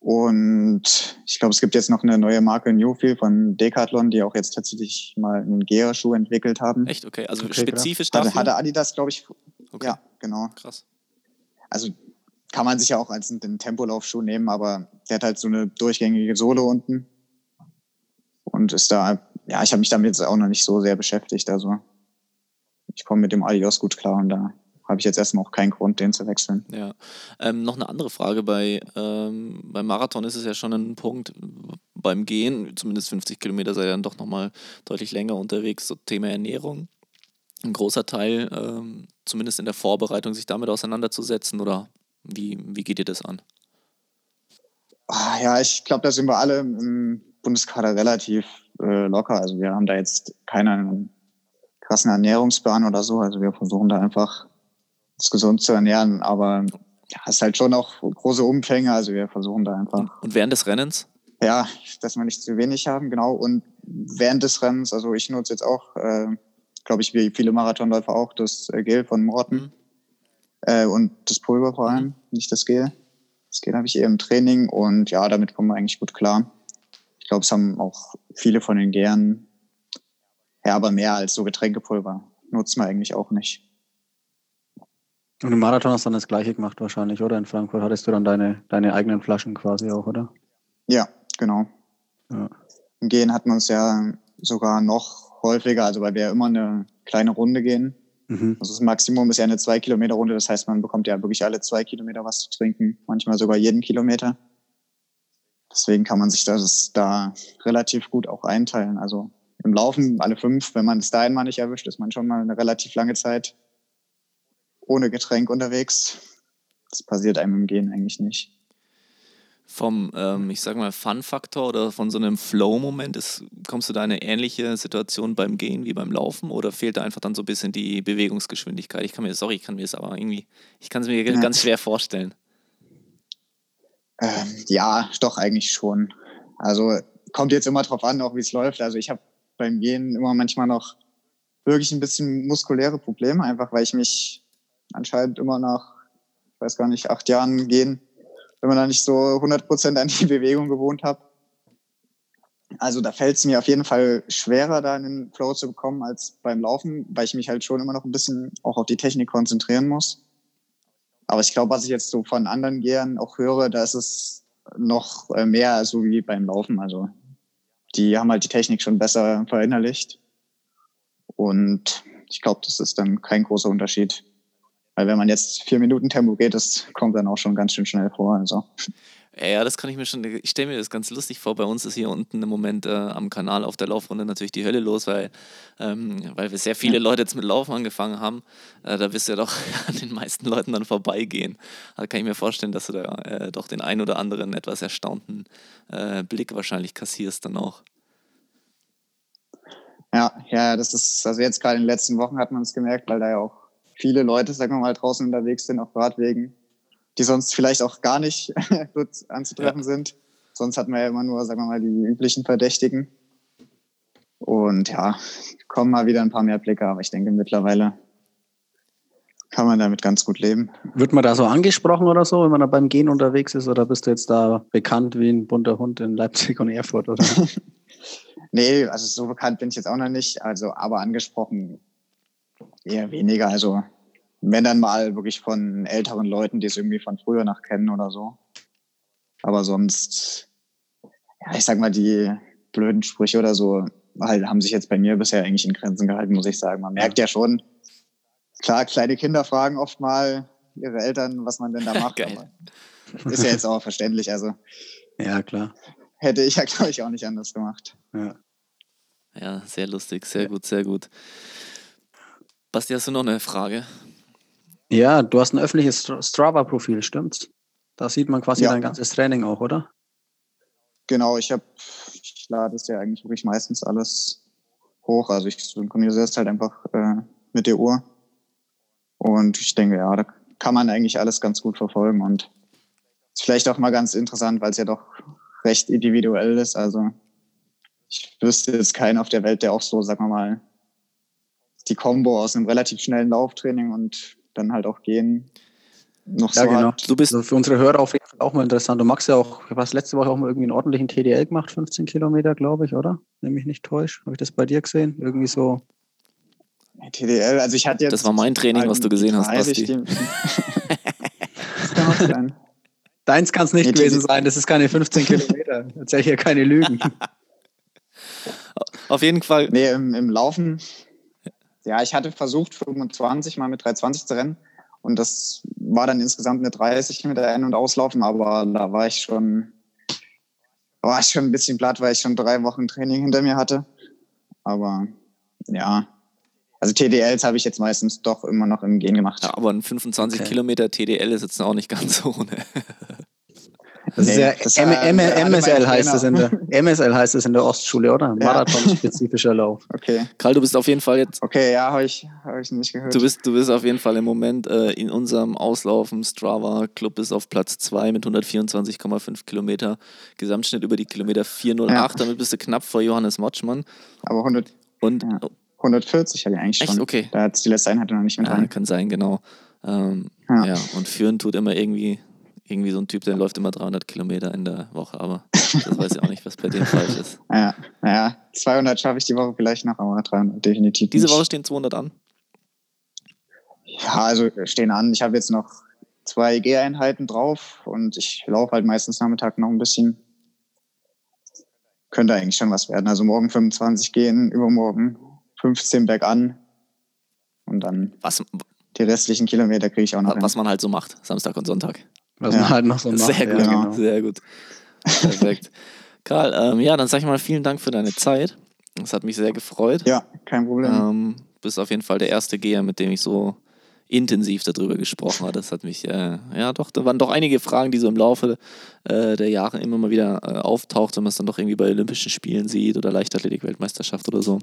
Speaker 2: Und ich glaube, es gibt jetzt noch eine neue Marke Newfeel von Decathlon, die auch jetzt tatsächlich mal einen Gera-Schuh entwickelt haben.
Speaker 1: Echt? Okay, also
Speaker 3: Okay,
Speaker 1: spezifisch
Speaker 2: Hatte,
Speaker 1: dafür?
Speaker 2: hatte Adidas, glaube ich.
Speaker 1: Okay.
Speaker 2: Ja, genau.
Speaker 1: Krass.
Speaker 2: Also kann man sich ja auch als einen Tempolaufschuh nehmen, aber der hat halt so eine durchgängige Sohle unten. Und ist da, ja, ich habe mich damit jetzt auch noch nicht so sehr beschäftigt. Also ich komme mit dem Adios gut klar und da habe ich jetzt erstmal auch keinen Grund, den zu wechseln.
Speaker 1: Ja. Ähm, noch eine andere Frage. Bei, ähm, beim Marathon ist es ja schon ein Punkt. Beim Gehen, zumindest 50 Kilometer, ihr dann doch nochmal deutlich länger unterwegs. So Thema Ernährung. Ein großer Teil, ähm, zumindest in der Vorbereitung, sich damit auseinanderzusetzen oder wie, wie geht ihr das an?
Speaker 2: Ah, Ja, ich glaube, da sind wir alle im Bundeskader relativ äh, locker. Also wir haben da jetzt keinen krassen Ernährungsplan oder so. Also wir versuchen da einfach gesund zu ernähren, aber ja, es ist halt schon auch große Umfänge. Also wir versuchen da einfach
Speaker 1: Und, während des Rennens?
Speaker 2: Ja, dass wir nicht zu wenig haben, genau. Und während des Rennens, also ich nutze jetzt auch, äh, glaube ich, wie viele Marathonläufer auch, das äh, Gel von Morten
Speaker 1: Mhm.
Speaker 2: äh, und das Pulver vor allem, nicht das Gel. Das Gel habe ich eher im Training und ja, damit kommen wir eigentlich gut klar. Ich glaube, es haben auch viele von den Gären, ja, aber mehr als so Getränkepulver nutzen wir eigentlich auch nicht.
Speaker 3: Und im Marathon hast du dann das gleiche gemacht wahrscheinlich, oder? In Frankfurt hattest du dann deine, deine eigenen Flaschen quasi auch, oder?
Speaker 2: Ja, genau.
Speaker 3: Ja.
Speaker 2: Im Gehen hatten wir uns ja sogar noch häufiger, also weil wir ja immer eine kleine Runde gehen.
Speaker 3: Mhm.
Speaker 2: Also das Maximum ist ja eine zwei Kilometer Runde. Das heißt, man bekommt ja wirklich alle zwei Kilometer was zu trinken, manchmal sogar jeden Kilometer. Deswegen kann man sich das da relativ gut auch einteilen. Also im Laufen alle fünf, wenn man es da einmal nicht erwischt, ist man schon mal eine relativ lange Zeit ohne Getränk unterwegs. Das passiert einem im Gehen eigentlich nicht.
Speaker 1: Vom, ähm, ich sag mal, Fun-Faktor oder von so einem Flow-Moment, kommst du da in eine ähnliche Situation beim Gehen wie beim Laufen oder fehlt da einfach dann so ein bisschen die Bewegungsgeschwindigkeit? Ich kann mir, sorry, ich kann mir das aber irgendwie, ich kann es mir
Speaker 2: Ja.
Speaker 1: ganz schwer vorstellen.
Speaker 2: Ähm, ja, doch eigentlich schon. Also kommt jetzt immer drauf an, auch wie es läuft. Also ich habe beim Gehen immer manchmal noch wirklich ein bisschen muskuläre Probleme, einfach weil ich mich anscheinend immer nach, ich weiß gar nicht, acht Jahren gehen, immer noch nicht so 100 Prozent an die Bewegung gewohnt habe. Also da fällt es mir auf jeden Fall schwerer, da in den Flow zu bekommen als beim Laufen, weil ich mich halt schon immer noch ein bisschen auch auf die Technik konzentrieren muss. Aber ich glaube, was ich jetzt so von anderen Gehern auch höre, da ist es noch äh, mehr so wie beim Laufen. Also die haben halt die Technik schon besser verinnerlicht. Und ich glaube, das ist dann kein großer Unterschied. Weil wenn man jetzt vier Minuten Tempo geht, das kommt dann auch schon ganz schön schnell vor. Also
Speaker 1: Ja, das kann ich mir schon, ich stelle mir das ganz lustig vor. Bei uns ist hier unten im Moment äh, am Kanal auf der Laufrunde natürlich die Hölle los, weil, ähm, weil wir sehr viele Leute jetzt mit Laufen angefangen haben. Äh, da wirst du ja doch an den meisten Leuten dann vorbeigehen. Da kann ich mir vorstellen, dass du da äh, doch den ein oder anderen etwas erstaunten äh, Blick wahrscheinlich kassierst dann auch.
Speaker 2: ja, ja, das ist, also jetzt gerade in den letzten Wochen hat man es gemerkt, weil da ja auch viele Leute, sagen wir mal, draußen unterwegs sind auf Radwegen, die sonst vielleicht auch gar nicht anzutreffen sind. Sonst hatten wir ja immer nur, sagen wir mal, die üblichen Verdächtigen. Und ja, kommen mal wieder ein paar mehr Blicke, aber ich denke mittlerweile kann man damit ganz gut leben.
Speaker 3: Wird man da so angesprochen oder so, wenn man da beim Gehen unterwegs ist? Oder bist du jetzt da bekannt wie ein bunter Hund in Leipzig und Erfurt? Oder?
Speaker 2: Nee, also so bekannt bin ich jetzt auch noch nicht. Also, aber angesprochen eher weniger. Also, wenn dann mal wirklich von älteren Leuten, die es irgendwie von früher noch kennen oder so. Aber sonst, ja, ich sag mal, die blöden Sprüche oder so halt, haben sich jetzt bei mir bisher eigentlich in Grenzen gehalten, muss ich sagen. Man merkt ja schon, klar, kleine Kinder fragen oft mal ihre Eltern, was man denn da macht. ist ja jetzt auch verständlich. Also
Speaker 3: ja, klar.
Speaker 2: Hätte ich ja, glaube ich, auch nicht anders gemacht.
Speaker 3: Ja.
Speaker 1: Ja, sehr lustig, sehr gut, sehr gut. Basti, hast du noch eine Frage?
Speaker 3: Ja, du hast ein öffentliches Strava-Profil, stimmt's? Da sieht man quasi ja. dein ganzes Training auch, oder?
Speaker 2: Genau, ich habe, ich lade es ja eigentlich wirklich meistens alles hoch. Also ich synchronisiere es halt einfach äh, mit der Uhr. Und ich denke, ja, da kann man eigentlich alles ganz gut verfolgen und ist vielleicht auch mal ganz interessant, weil es ja doch recht individuell ist. Also ich wüsste jetzt keinen auf der Welt, der auch so, sagen wir mal, die Combo aus einem relativ schnellen Lauftraining und dann halt auch gehen
Speaker 3: noch ja, so genau. Hat. Du bist also für unsere Hörer auf jeden Fall auch mal interessant. Du magst ja auch, du hast letzte Woche auch mal irgendwie einen ordentlichen TDL gemacht, 15 Kilometer, glaube ich, oder? Wenn mich nicht täuscht. Habe ich das bei dir gesehen? Irgendwie so.
Speaker 2: TDL, also ich hatte jetzt.
Speaker 1: Das war mein Training, was du gesehen hast, Basti.
Speaker 3: das kann auch sein. Deins kann es nicht nee, gewesen sein, das ist keine 15 Kilometer. Erzähl hier keine Lügen.
Speaker 1: Auf jeden Fall.
Speaker 2: Nee, im, im Laufen. Ja, ich hatte versucht, 25 mal mit 320 zu rennen. Und das war dann insgesamt eine 30 mit der Ein- und Auslaufen, aber da war ich schon, war ich schon ein bisschen platt, weil ich schon drei Wochen Training hinter mir hatte. Aber ja, also TDLs habe ich jetzt meistens doch immer noch im Gehen gemacht.
Speaker 1: Ja, aber ein 25 okay. Kilometer TDL ist jetzt auch nicht ganz so ohne.
Speaker 3: Das nee, ist ja das M M MSL heißt es in der MSL heißt es in der Ostschule, oder? Ja. Marathon-spezifischer Lauf.
Speaker 2: Okay.
Speaker 1: Karl, du bist auf jeden Fall jetzt.
Speaker 2: Okay, ja, habe ich, hab ich nicht gehört.
Speaker 1: Du bist, du bist auf jeden Fall im Moment äh, in unserem Auslaufen Strava Club ist auf Platz 2 mit 124,5 Kilometer. Gesamtschnitt über die Kilometer 408. Ja. Damit bist du knapp vor Johannes Motschmann.
Speaker 2: Aber 100. Und ja. 140 hatte ich eigentlich schon. Echt?
Speaker 1: Okay.
Speaker 2: Da hat die letzte Einheit noch nicht mit
Speaker 1: rein. Ja, kann sein, genau. Ähm, ja. ja. Und führen tut immer irgendwie irgendwie so ein Typ, der läuft immer 300 Kilometer in der Woche, aber das weiß ich auch nicht, was bei dem falsch ist.
Speaker 2: Ja, naja, 200 schaffe ich die Woche vielleicht noch, aber 300 definitiv
Speaker 1: Diese Woche stehen 200 an?
Speaker 2: Ja, also stehen an. Ich habe jetzt noch zwei Geheinheiten drauf und ich laufe halt meistens Nachmittag noch ein bisschen. Könnte eigentlich schon was werden. Also morgen 25 gehen, übermorgen 15 bergan und dann
Speaker 1: was,
Speaker 2: die restlichen Kilometer kriege ich auch noch.
Speaker 1: Was hin. man halt so macht, Samstag und Sonntag.
Speaker 3: Was ja. man halt noch so
Speaker 1: macht. Sehr gut, ja, genau. sehr gut. Perfekt. Karl, ähm, ja, dann sag ich mal vielen Dank für deine Zeit. Das hat mich sehr gefreut.
Speaker 2: Ja, kein Problem.
Speaker 1: Ähm, bist auf jeden Fall der erste Geher, mit dem ich so intensiv darüber gesprochen habe. Das hat mich, äh, ja doch, da waren doch einige Fragen, die so im Laufe äh, der Jahre immer mal wieder äh, auftaucht, wenn man es dann doch irgendwie bei Olympischen Spielen sieht oder Leichtathletik-Weltmeisterschaft oder so.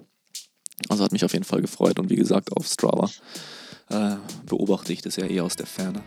Speaker 1: Also hat mich auf jeden Fall gefreut und wie gesagt, auf Strava äh, beobachte ich das ja eher aus der Ferne.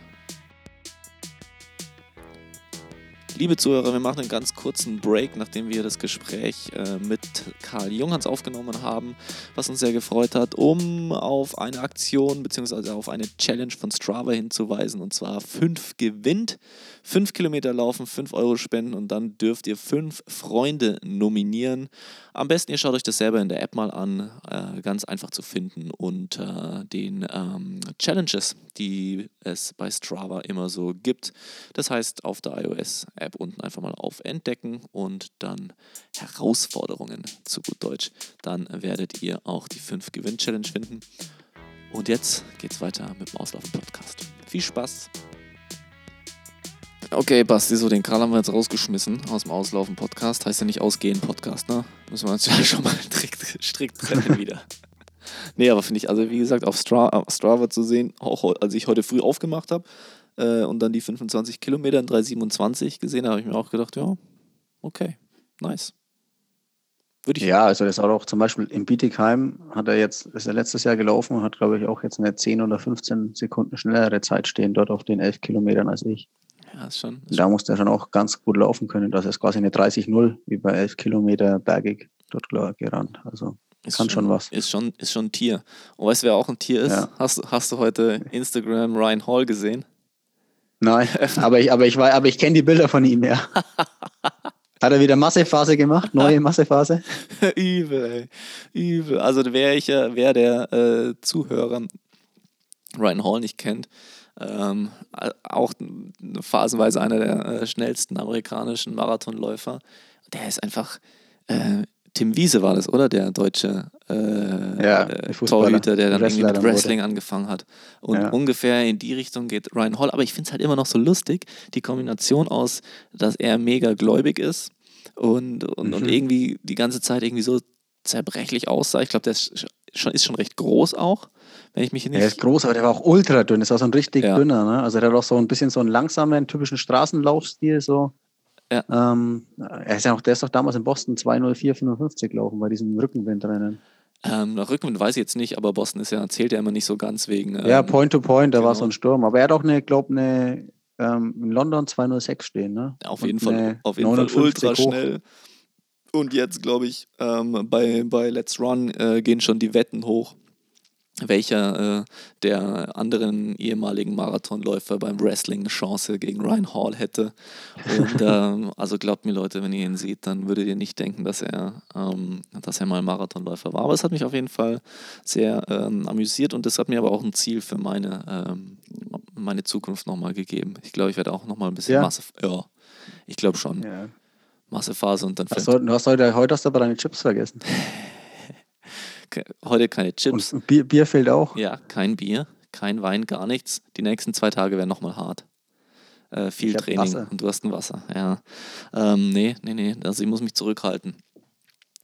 Speaker 1: Liebe Zuhörer, wir machen einen ganz kurzen Break, nachdem wir das Gespräch äh, mit Karl Junghans aufgenommen haben, was uns sehr gefreut hat, um auf eine Aktion bzw. auf eine Challenge von Strava hinzuweisen und zwar 5 gewinnt. 5 Kilometer laufen, 5 Euro spenden und dann dürft ihr 5 Freunde nominieren. Am besten ihr schaut euch das selber in der App mal an, äh, ganz einfach zu finden unter den ähm, Challenges, die es bei Strava immer so gibt. Das heißt, auf der iOS-App unten einfach mal auf Entdecken und dann Herausforderungen zu gut Deutsch. Dann werdet ihr auch die 5 Gewinn-Challenge finden. Und jetzt geht's weiter mit dem Auslaufen-Podcast. Viel Spaß! Okay, Basti, so den Karl haben wir jetzt rausgeschmissen aus dem Auslaufen-Podcast. Heißt ja nicht Ausgehen-Podcast, ne? Müssen wir uns ja schon mal strikt, strikt trennen wieder. nee, aber finde ich, also wie gesagt, auf Strava, Strava zu sehen, auch als ich heute früh aufgemacht habe äh, und dann die 25 Kilometer in 3,27 gesehen habe, habe ich mir auch gedacht, ja, okay, nice.
Speaker 3: Würde ich ja, also das hat auch zum Beispiel in Bietigheim hat er jetzt, ist er letztes Jahr gelaufen und hat, glaube ich, auch jetzt eine 10 oder 15 Sekunden schnellere Zeit stehen dort auf den 11 Kilometern als ich.
Speaker 1: Ja, ist schon. Ist
Speaker 3: da muss der schon auch ganz gut laufen können. Das ist quasi eine 30-0 wie bei 11 Kilometer bergig dort gerannt. Also ist kann schon, schon, was.
Speaker 1: Ist schon, ist schon ein Tier. Und weißt du, wer auch ein Tier ist? Ja. Hast, hast du heute Instagram Ryan Hall gesehen?
Speaker 3: Nein, aber ich, aber ich, aber ich kenne die Bilder von ihm, ja. Hat er wieder Massephase gemacht? Neue Massephase?
Speaker 1: übel, ey. Übel. Also wer ich wer der äh, Zuhörer Ryan Hall nicht kennt, ähm, auch phasenweise einer der äh, schnellsten amerikanischen Marathonläufer. Der ist einfach, äh, Tim Wiese war das, oder? Der deutsche äh,
Speaker 3: Ja,
Speaker 1: äh. Torhüter, der dann irgendwie mit
Speaker 3: dann wurde.
Speaker 1: Wrestling angefangen hat. Und
Speaker 3: Ja.
Speaker 1: ungefähr in die Richtung geht Ryan Hall. Aber ich finde es halt immer noch so lustig, die Kombination aus, dass er mega gläubig ist und, und, und
Speaker 3: Mhm.
Speaker 1: irgendwie die ganze Zeit irgendwie so zerbrechlich aussah. Ich glaube, der ist schon, ist schon recht groß auch, wenn ich mich nicht.
Speaker 3: Er ist groß, aber der war auch ultra dünn. Das war so ein richtig
Speaker 1: Ja.
Speaker 3: dünner. Ne? Also der hat auch so ein bisschen so einen langsamen, typischen Straßenlaufstil. So.
Speaker 1: Ja.
Speaker 3: Ähm, er ist ja auch, der ist doch damals in Boston 204,55 gelaufen bei diesem Rückenwindrennen.
Speaker 1: Ähm, nach Rückenwind weiß ich jetzt nicht, aber Boston ist ja, zählt ja immer nicht so ganz wegen. Ähm,
Speaker 3: ja, Point to Point, da war
Speaker 1: genau.
Speaker 3: so ein Sturm. Aber er hat auch eine, glaube eine ähm, in London 206 stehen. Ne?
Speaker 1: Auf
Speaker 3: Und
Speaker 1: jeden Fall, auf jeden Fall
Speaker 3: 59
Speaker 1: ultra
Speaker 3: hoch.
Speaker 1: schnell. Und jetzt, glaube ich, ähm, bei, bei Let's Run äh, gehen schon die Wetten hoch, welcher äh, der anderen ehemaligen Marathonläufer beim Wrestling eine Chance gegen Ryan Hall hätte. Und ähm, also glaubt mir Leute, wenn ihr ihn seht, dann würdet ihr nicht denken, dass er, ähm, dass er mal Marathonläufer war. Aber es hat mich auf jeden Fall sehr ähm, amüsiert und das hat mir aber auch ein Ziel für meine, ähm, meine Zukunft nochmal gegeben. Ich glaube, ich werde auch nochmal ein bisschen
Speaker 3: Ja.
Speaker 1: Masse. Ja, ich glaube schon.
Speaker 3: Ja.
Speaker 1: Massephase und dann fällt
Speaker 3: soll, du hast heute, heute hast du aber deine Chips vergessen.
Speaker 1: heute keine Chips.
Speaker 3: Und Bier, Bier fehlt auch.
Speaker 1: Ja, kein Bier, kein Wein, gar nichts. Die nächsten zwei Tage werden nochmal hart. Äh, viel Training
Speaker 3: Wasser.
Speaker 1: und du hast ein Wasser. Ja. Ähm, nee, nee, nee. Also ich muss mich zurückhalten.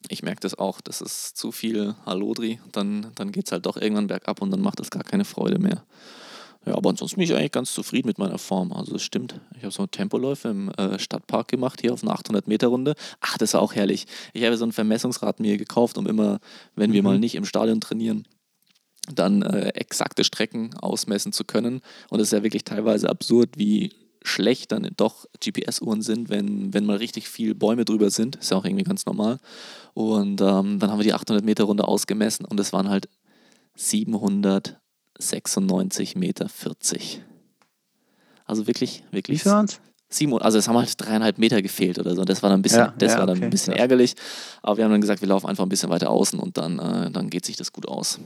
Speaker 1: Ich merke das auch. Das ist zu viel Hallodri. Dann, dann geht es halt doch irgendwann bergab und dann macht das gar keine Freude mehr. Ja, aber ansonsten bin ich eigentlich ganz zufrieden mit meiner Form. Also es stimmt. Ich habe so Tempoläufe im äh, Stadtpark gemacht, hier auf einer 800-Meter-Runde. Ach, das war auch herrlich. Ich habe so ein Vermessungsrad mir gekauft, um immer, wenn wir
Speaker 3: Mhm.
Speaker 1: mal nicht im Stadion trainieren, dann äh, exakte Strecken ausmessen zu können. Und es ist ja wirklich teilweise absurd, wie schlecht dann doch GPS-Uhren sind, wenn, wenn mal richtig viel Bäume drüber sind. Ist ja auch irgendwie ganz normal. Und ähm, dann haben wir die 800-Meter-Runde ausgemessen und es waren halt 796 Meter 40. Also wirklich,
Speaker 3: Wie
Speaker 1: wirklich.
Speaker 3: waren's?
Speaker 1: Sieben, also es haben halt dreieinhalb Meter gefehlt oder so. Das war dann ein bisschen,
Speaker 3: Ja,
Speaker 1: das
Speaker 3: ja,
Speaker 1: war dann
Speaker 3: okay,
Speaker 1: ein bisschen
Speaker 3: krass.
Speaker 1: ärgerlich. Aber wir haben dann gesagt, wir laufen einfach ein bisschen weiter außen und dann, äh, dann geht sich das gut aus.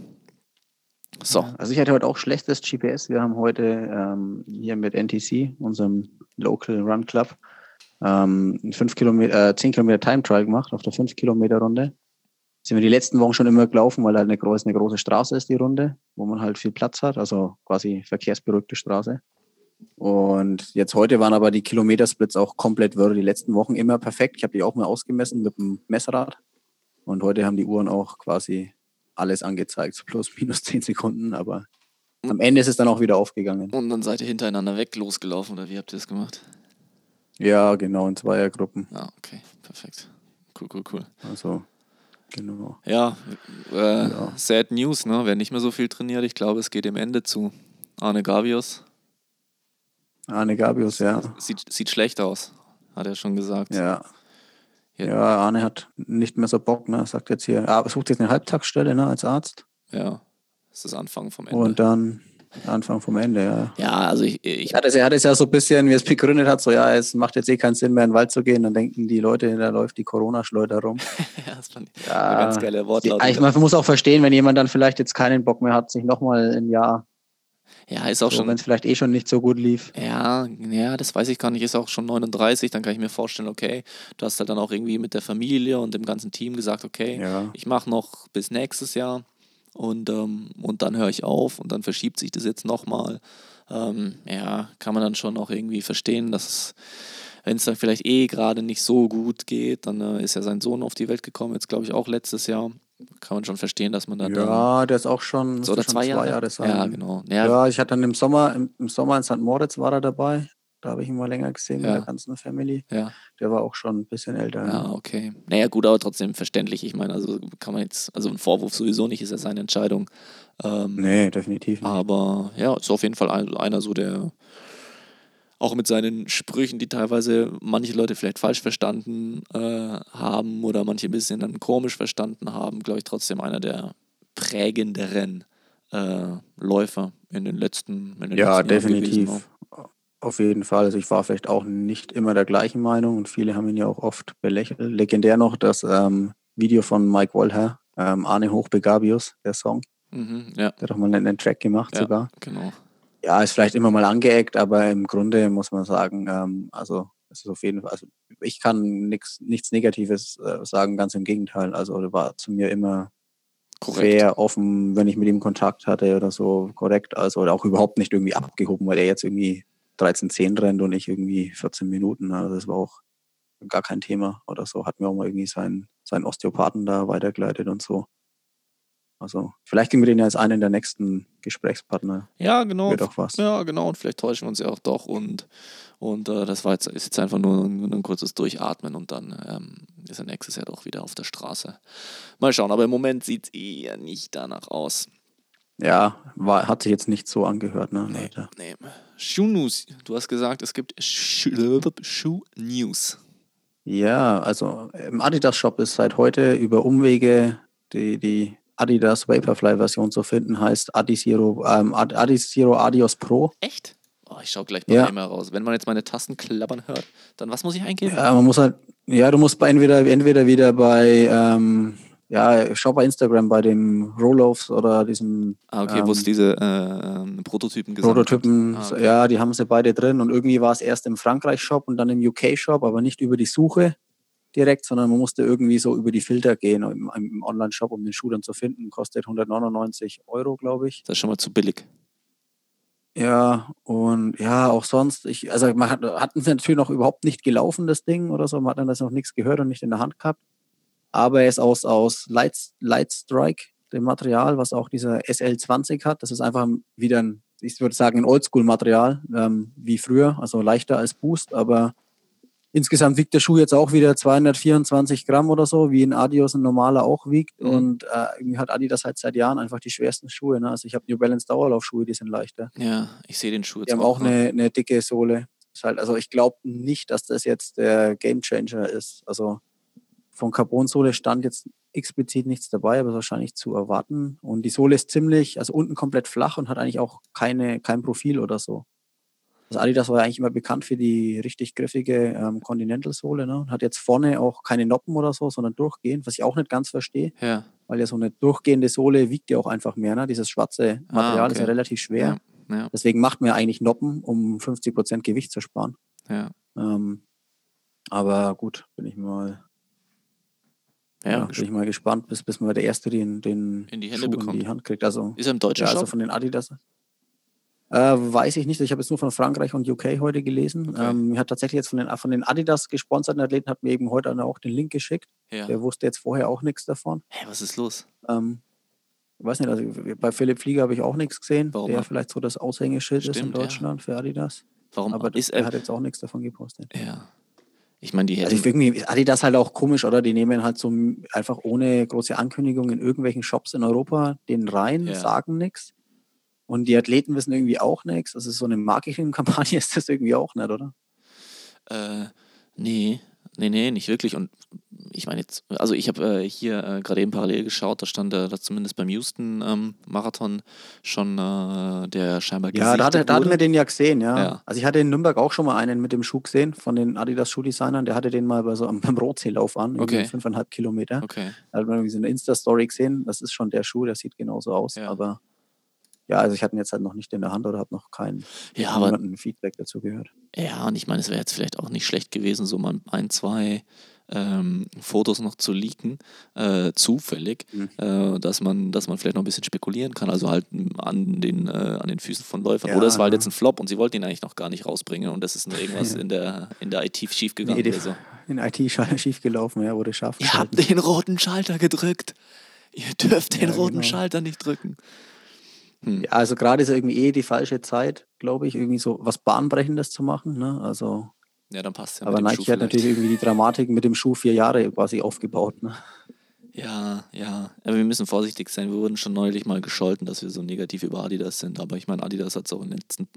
Speaker 1: So.
Speaker 3: Also ich hatte heute auch schlechtes GPS. Wir haben heute ähm, hier mit NTC, unserem Local Run Club, ähm, fünf Kilometer, äh, 10 Kilometer Time Trial gemacht auf der 5 Kilometer Runde. Sind wir die letzten Wochen schon immer gelaufen, weil halt eine große, eine große Straße ist, die Runde, wo man halt viel Platz hat, also quasi verkehrsberuhigte Straße. Und jetzt heute waren aber die Kilometersplits auch komplett wirr. Die letzten Wochen immer perfekt. Ich habe die auch mal ausgemessen mit dem Messrad. Und heute haben die Uhren auch quasi alles angezeigt, so plus minus 10 Sekunden, aber am Ende ist es dann auch wieder aufgegangen.
Speaker 1: Und dann seid ihr hintereinander weg losgelaufen oder wie habt ihr das gemacht?
Speaker 3: Ja, genau, in Zweiergruppen.
Speaker 1: Ja, okay, perfekt. Cool, cool, cool.
Speaker 3: Also, genau.
Speaker 1: Ja, äh,
Speaker 3: Ja.
Speaker 1: sad news, ne? Wer nicht mehr so viel trainiert, ich glaube, es geht dem Ende zu. Arne Gavius
Speaker 3: Arne Gabius, ja.
Speaker 1: sieht, sieht schlecht aus, hat er schon gesagt.
Speaker 3: Ja.
Speaker 1: Ja.
Speaker 3: Ja, Arne hat nicht mehr so Bock, ne? Sagt jetzt hier, er sucht jetzt eine Halbtagsstelle, ne, als Arzt.
Speaker 1: Ja, das ist Anfang vom Ende.
Speaker 3: Und dann Anfang vom Ende, ja.
Speaker 1: ja, also ich, ich
Speaker 3: hatte es, er hat es ja so ein bisschen, wie es begründet hat, so ja, es macht jetzt eh keinen Sinn mehr in den Wald zu gehen, dann denken die Leute, da läuft die Corona-Schleuder rum.
Speaker 1: ja, das fand ich
Speaker 3: Ja,
Speaker 1: eine ganz geile Wortlaut.
Speaker 3: ich, man muss auch verstehen, wenn jemand dann vielleicht jetzt keinen Bock mehr hat, sich nochmal ein Jahr,
Speaker 1: ja, ist auch
Speaker 3: so,
Speaker 1: schon.
Speaker 3: wenn es vielleicht eh schon nicht so gut lief.
Speaker 1: Ja, ja, das weiß ich gar nicht. Ist auch schon 39, dann kann ich mir vorstellen, okay, du hast halt dann auch irgendwie mit der Familie und dem ganzen Team gesagt, okay,
Speaker 3: Ja.
Speaker 1: ich mache noch bis nächstes Jahr und, ähm, und dann höre ich auf und dann verschiebt sich das jetzt nochmal. Ähm, ja, kann man dann schon auch irgendwie verstehen, dass wenn es dann vielleicht eh gerade nicht so gut geht, dann äh, ist ja sein Sohn auf die Welt gekommen, jetzt glaube ich auch letztes Jahr. Kann man schon verstehen, dass man dann.
Speaker 3: Ja, der ist auch schon,
Speaker 1: so oder
Speaker 3: schon
Speaker 1: zwei Jahre.
Speaker 3: sein.
Speaker 1: ja, genau. Ja,
Speaker 3: Ja, ich hatte dann im Sommer, im, im Sommer in St. Moritz war er dabei. Da habe ich ihn mal länger gesehen
Speaker 1: Ja.
Speaker 3: mit der ganzen Family.
Speaker 1: ja.
Speaker 3: Der war auch schon ein bisschen älter.
Speaker 1: Ja, okay. Naja, gut, aber trotzdem verständlich. Ich meine, also kann man jetzt, also ein Vorwurf sowieso nicht, ist ja seine Entscheidung. Ähm,
Speaker 3: Nee, definitiv nicht.
Speaker 1: Aber ja, ist auf jeden Fall ein, einer so, der auch mit seinen Sprüchen, die teilweise manche Leute vielleicht falsch verstanden äh, haben oder manche ein bisschen dann komisch verstanden haben, glaube ich, trotzdem einer der prägenderen äh, Läufer in den letzten in den
Speaker 3: Ja,
Speaker 1: letzten Jahren gewesen
Speaker 3: definitiv. Auf jeden Fall. Also ich war vielleicht auch nicht immer der gleichen Meinung und viele haben ihn ja auch oft belächelt. Legendär noch das ähm, Video von Mike Wollher, ähm, Arne Hochbegabius, der Song.
Speaker 1: Mhm, ja,
Speaker 3: Der hat auch mal einen, einen Track gemacht
Speaker 1: Ja.
Speaker 3: sogar.
Speaker 1: genau.
Speaker 3: Ja, ist vielleicht immer mal angeeckt, aber im Grunde muss man sagen, ähm, also Es ist auf jeden Fall, also ich kann nix, nichts Negatives äh, sagen, ganz im Gegenteil. Also er war zu mir immer
Speaker 1: Korrekt.
Speaker 3: fair, offen, wenn ich mit ihm Kontakt hatte oder so, korrekt. Also oder auch überhaupt nicht irgendwie abgehoben, weil er jetzt irgendwie 13,10 rennt und ich irgendwie 14 Minuten. ne? Also das war auch gar kein Thema oder so. Hat mir auch mal irgendwie seinen, seinen Osteopathen da weitergeleitet und so. Also vielleicht kriegen wir den ja als einen der nächsten Gesprächspartner.
Speaker 1: Ja, genau.
Speaker 3: Wird auch was.
Speaker 1: Ja, genau. Und vielleicht täuschen wir uns ja auch doch. Und, und äh, das war jetzt, ist jetzt einfach nur ein, ein kurzes Durchatmen und dann ähm, ist er nächstes Jahr doch wieder auf der Straße. Mal schauen, aber im Moment sieht es eher nicht danach aus.
Speaker 3: Ja, war, hat sich jetzt nicht so angehört, ne?
Speaker 1: Nee,
Speaker 3: Leute.
Speaker 1: nee. Shoe News. Du hast gesagt, es gibt Shoe News.
Speaker 3: Ja, also im Adidas Shop ist seit heute über Umwege die, die Adidas Vaporfly Version zu finden, heißt Adizero, ähm, Ad- Adizero Adios Pro.
Speaker 1: Echt? Oh, ich schau gleich mal
Speaker 3: Ja.
Speaker 1: einmal raus. Wenn man jetzt meine Tasten klappern hört, dann was muss ich eingeben?
Speaker 3: Ja, man muss halt, ja, du musst bei entweder, entweder wieder bei, ähm, ja, schau bei Instagram bei dem Roll-Offs oder diesen
Speaker 1: Ah, okay, wo es
Speaker 3: ähm,
Speaker 1: diese äh, ähm, Prototypen gesammelt
Speaker 3: Prototypen.
Speaker 1: Ah, okay.
Speaker 3: ja, die haben sie beide drin und irgendwie war es erst im Frankreich-Shop und dann im UK-Shop, aber nicht über die Suche direkt, sondern man musste irgendwie so über die Filter gehen im, im Online-Shop, um den Schuh dann zu finden. Kostet 199 Euro, glaube ich.
Speaker 1: Das ist schon mal zu billig.
Speaker 3: Ja, und ja, auch sonst, ich, also man hat, hatten sie natürlich noch überhaupt nicht gelaufen, das Ding oder so, man hat dann das noch nichts gehört und nicht in der Hand gehabt. Aber er ist aus, aus Light, Light Strike, dem Material, was auch dieser SL20 hat. Das ist einfach wieder ein, ich würde sagen, ein Oldschool-Material, ähm, wie früher, also leichter als Boost, aber insgesamt wiegt der Schuh jetzt auch wieder 224 Gramm oder so, wie ein Adios ein normaler auch wiegt.
Speaker 1: Mhm.
Speaker 3: Und äh, irgendwie hat Adidas halt seit Jahren einfach die schwersten Schuhe. Ne? Also ich habe New Balance Dauerlaufschuhe, die sind leichter.
Speaker 1: Ja, ich sehe den Schuh jetzt
Speaker 3: Die haben auch
Speaker 1: gerade.
Speaker 3: eine, eine dicke Sohle. Ist halt, also ich glaube nicht, dass das jetzt der Gamechanger ist. Also von Carbon-Sohle stand jetzt explizit nichts dabei, aber ist wahrscheinlich zu erwarten. Und die Sohle ist ziemlich, also unten komplett flach und hat eigentlich auch keine, kein Profil oder so. Also Adidas war ja eigentlich immer bekannt für die richtig griffige ähm, Continental-Sohle. Ne? Und Hat jetzt vorne auch keine Noppen oder so, sondern durchgehend, was ich auch nicht ganz verstehe,
Speaker 1: Ja,
Speaker 3: weil ja so eine durchgehende Sohle wiegt ja auch einfach mehr. Ne? Dieses schwarze Material ist
Speaker 1: okay.
Speaker 3: ja relativ schwer.
Speaker 1: ja, ja,
Speaker 3: Deswegen macht man ja eigentlich Noppen, um 50% Gewicht zu sparen.
Speaker 1: ja.
Speaker 3: Ähm, aber gut, bin ich mal,
Speaker 1: Ja,
Speaker 3: bin ich mal gespannt, bis, bis mal der Erste den, den
Speaker 1: In die Hände
Speaker 3: Schuh in
Speaker 1: bekommt.
Speaker 3: die Hand kriegt. Also,
Speaker 1: Ist er im deutschen
Speaker 3: ja, also
Speaker 1: Shop?
Speaker 3: von den Adidas. Äh, weiß ich nicht. Ich habe jetzt nur von Frankreich und UK heute gelesen.
Speaker 1: Okay.
Speaker 3: Ähm, hat tatsächlich jetzt von den, von den Adidas gesponserten Athleten hat mir eben heute auch den Link geschickt.
Speaker 1: Ja.
Speaker 3: Der wusste jetzt vorher auch nichts davon.
Speaker 1: Hä, was ist los?
Speaker 3: Ähm, ich weiß nicht, also bei Philipp Flieger habe ich auch nichts gesehen,
Speaker 1: Warum
Speaker 3: der vielleicht so das Aushängeschild ist in
Speaker 1: Stimmt, ja.
Speaker 3: Deutschland für Adidas.
Speaker 1: Warum
Speaker 3: Aber
Speaker 1: ist
Speaker 3: er
Speaker 1: er?
Speaker 3: hat jetzt auch nichts davon gepostet.
Speaker 1: Ja. Ich meine, die
Speaker 3: Also
Speaker 1: hätten.
Speaker 3: ich irgendwie ist Adidas halt auch komisch, oder? Die nehmen halt so einfach ohne große Ankündigung in irgendwelchen Shops in Europa den rein,
Speaker 1: Ja.
Speaker 3: sagen nichts. Und die Athleten wissen irgendwie auch nichts. Ist so eine Marketingkampagne, ist das irgendwie auch nicht, oder?
Speaker 1: Äh, nee, nee, nee, nicht wirklich. Und ich meine jetzt, also ich habe äh, hier äh, gerade eben parallel geschaut, da stand äh, da zumindest beim Houston-Marathon schon äh, der scheinbar
Speaker 3: Ja, da, hatte, da hatten wir den ja gesehen, ja.
Speaker 1: Ja.
Speaker 3: Also ich hatte in Nürnberg auch schon mal einen mit dem Schuh gesehen, von den Adidas Schuhdesignern. Der hatte den mal bei so einem beim Rotseelauf an,
Speaker 1: Okay.
Speaker 3: fünfeinhalb Kilometer.
Speaker 1: Okay.
Speaker 3: Da hat man irgendwie so eine Insta-Story gesehen. Das ist schon der Schuh, der sieht genauso aus.
Speaker 1: Ja.
Speaker 3: Aber ja, also ich hatte ihn jetzt halt noch nicht in der Hand oder habe noch kein
Speaker 1: Ja, aber
Speaker 3: Feedback dazu gehört.
Speaker 1: Ja, und ich meine, es wäre jetzt vielleicht auch nicht schlecht gewesen, so mal ein, zwei ähm, Fotos noch zu leaken, äh, zufällig,
Speaker 3: Mhm.
Speaker 1: äh, dass man, dass man vielleicht noch ein bisschen spekulieren kann, also halt an den, äh, an den Füßen von Läufern.
Speaker 3: Ja,
Speaker 1: Oder es war halt
Speaker 3: ja.
Speaker 1: jetzt ein Flop und sie wollten ihn eigentlich noch gar nicht rausbringen und das ist irgendwas in der, in der IT schiefgegangen
Speaker 3: Nee, die-
Speaker 1: oder so.
Speaker 3: In IT schief gelaufen, ja, wurde scharf
Speaker 1: Ihr habt den roten Schalter gedrückt. Ihr dürft den
Speaker 3: Ja,
Speaker 1: roten
Speaker 3: genau.
Speaker 1: Schalter nicht drücken. Hm.
Speaker 3: Ja, also gerade ist irgendwie eh die falsche Zeit, glaube ich, irgendwie so was Bahnbrechendes zu machen. Ne? Also,
Speaker 1: Ja, dann passt ja.
Speaker 3: aber Nike hat natürlich irgendwie die Dramatik mit dem Schuh vier Jahre quasi aufgebaut. Ne?
Speaker 1: Ja, ja. Aber wir müssen vorsichtig sein. Wir wurden schon neulich mal gescholten, dass wir so negativ über Adidas sind. Aber ich meine, Adidas hat es auch in den letzten,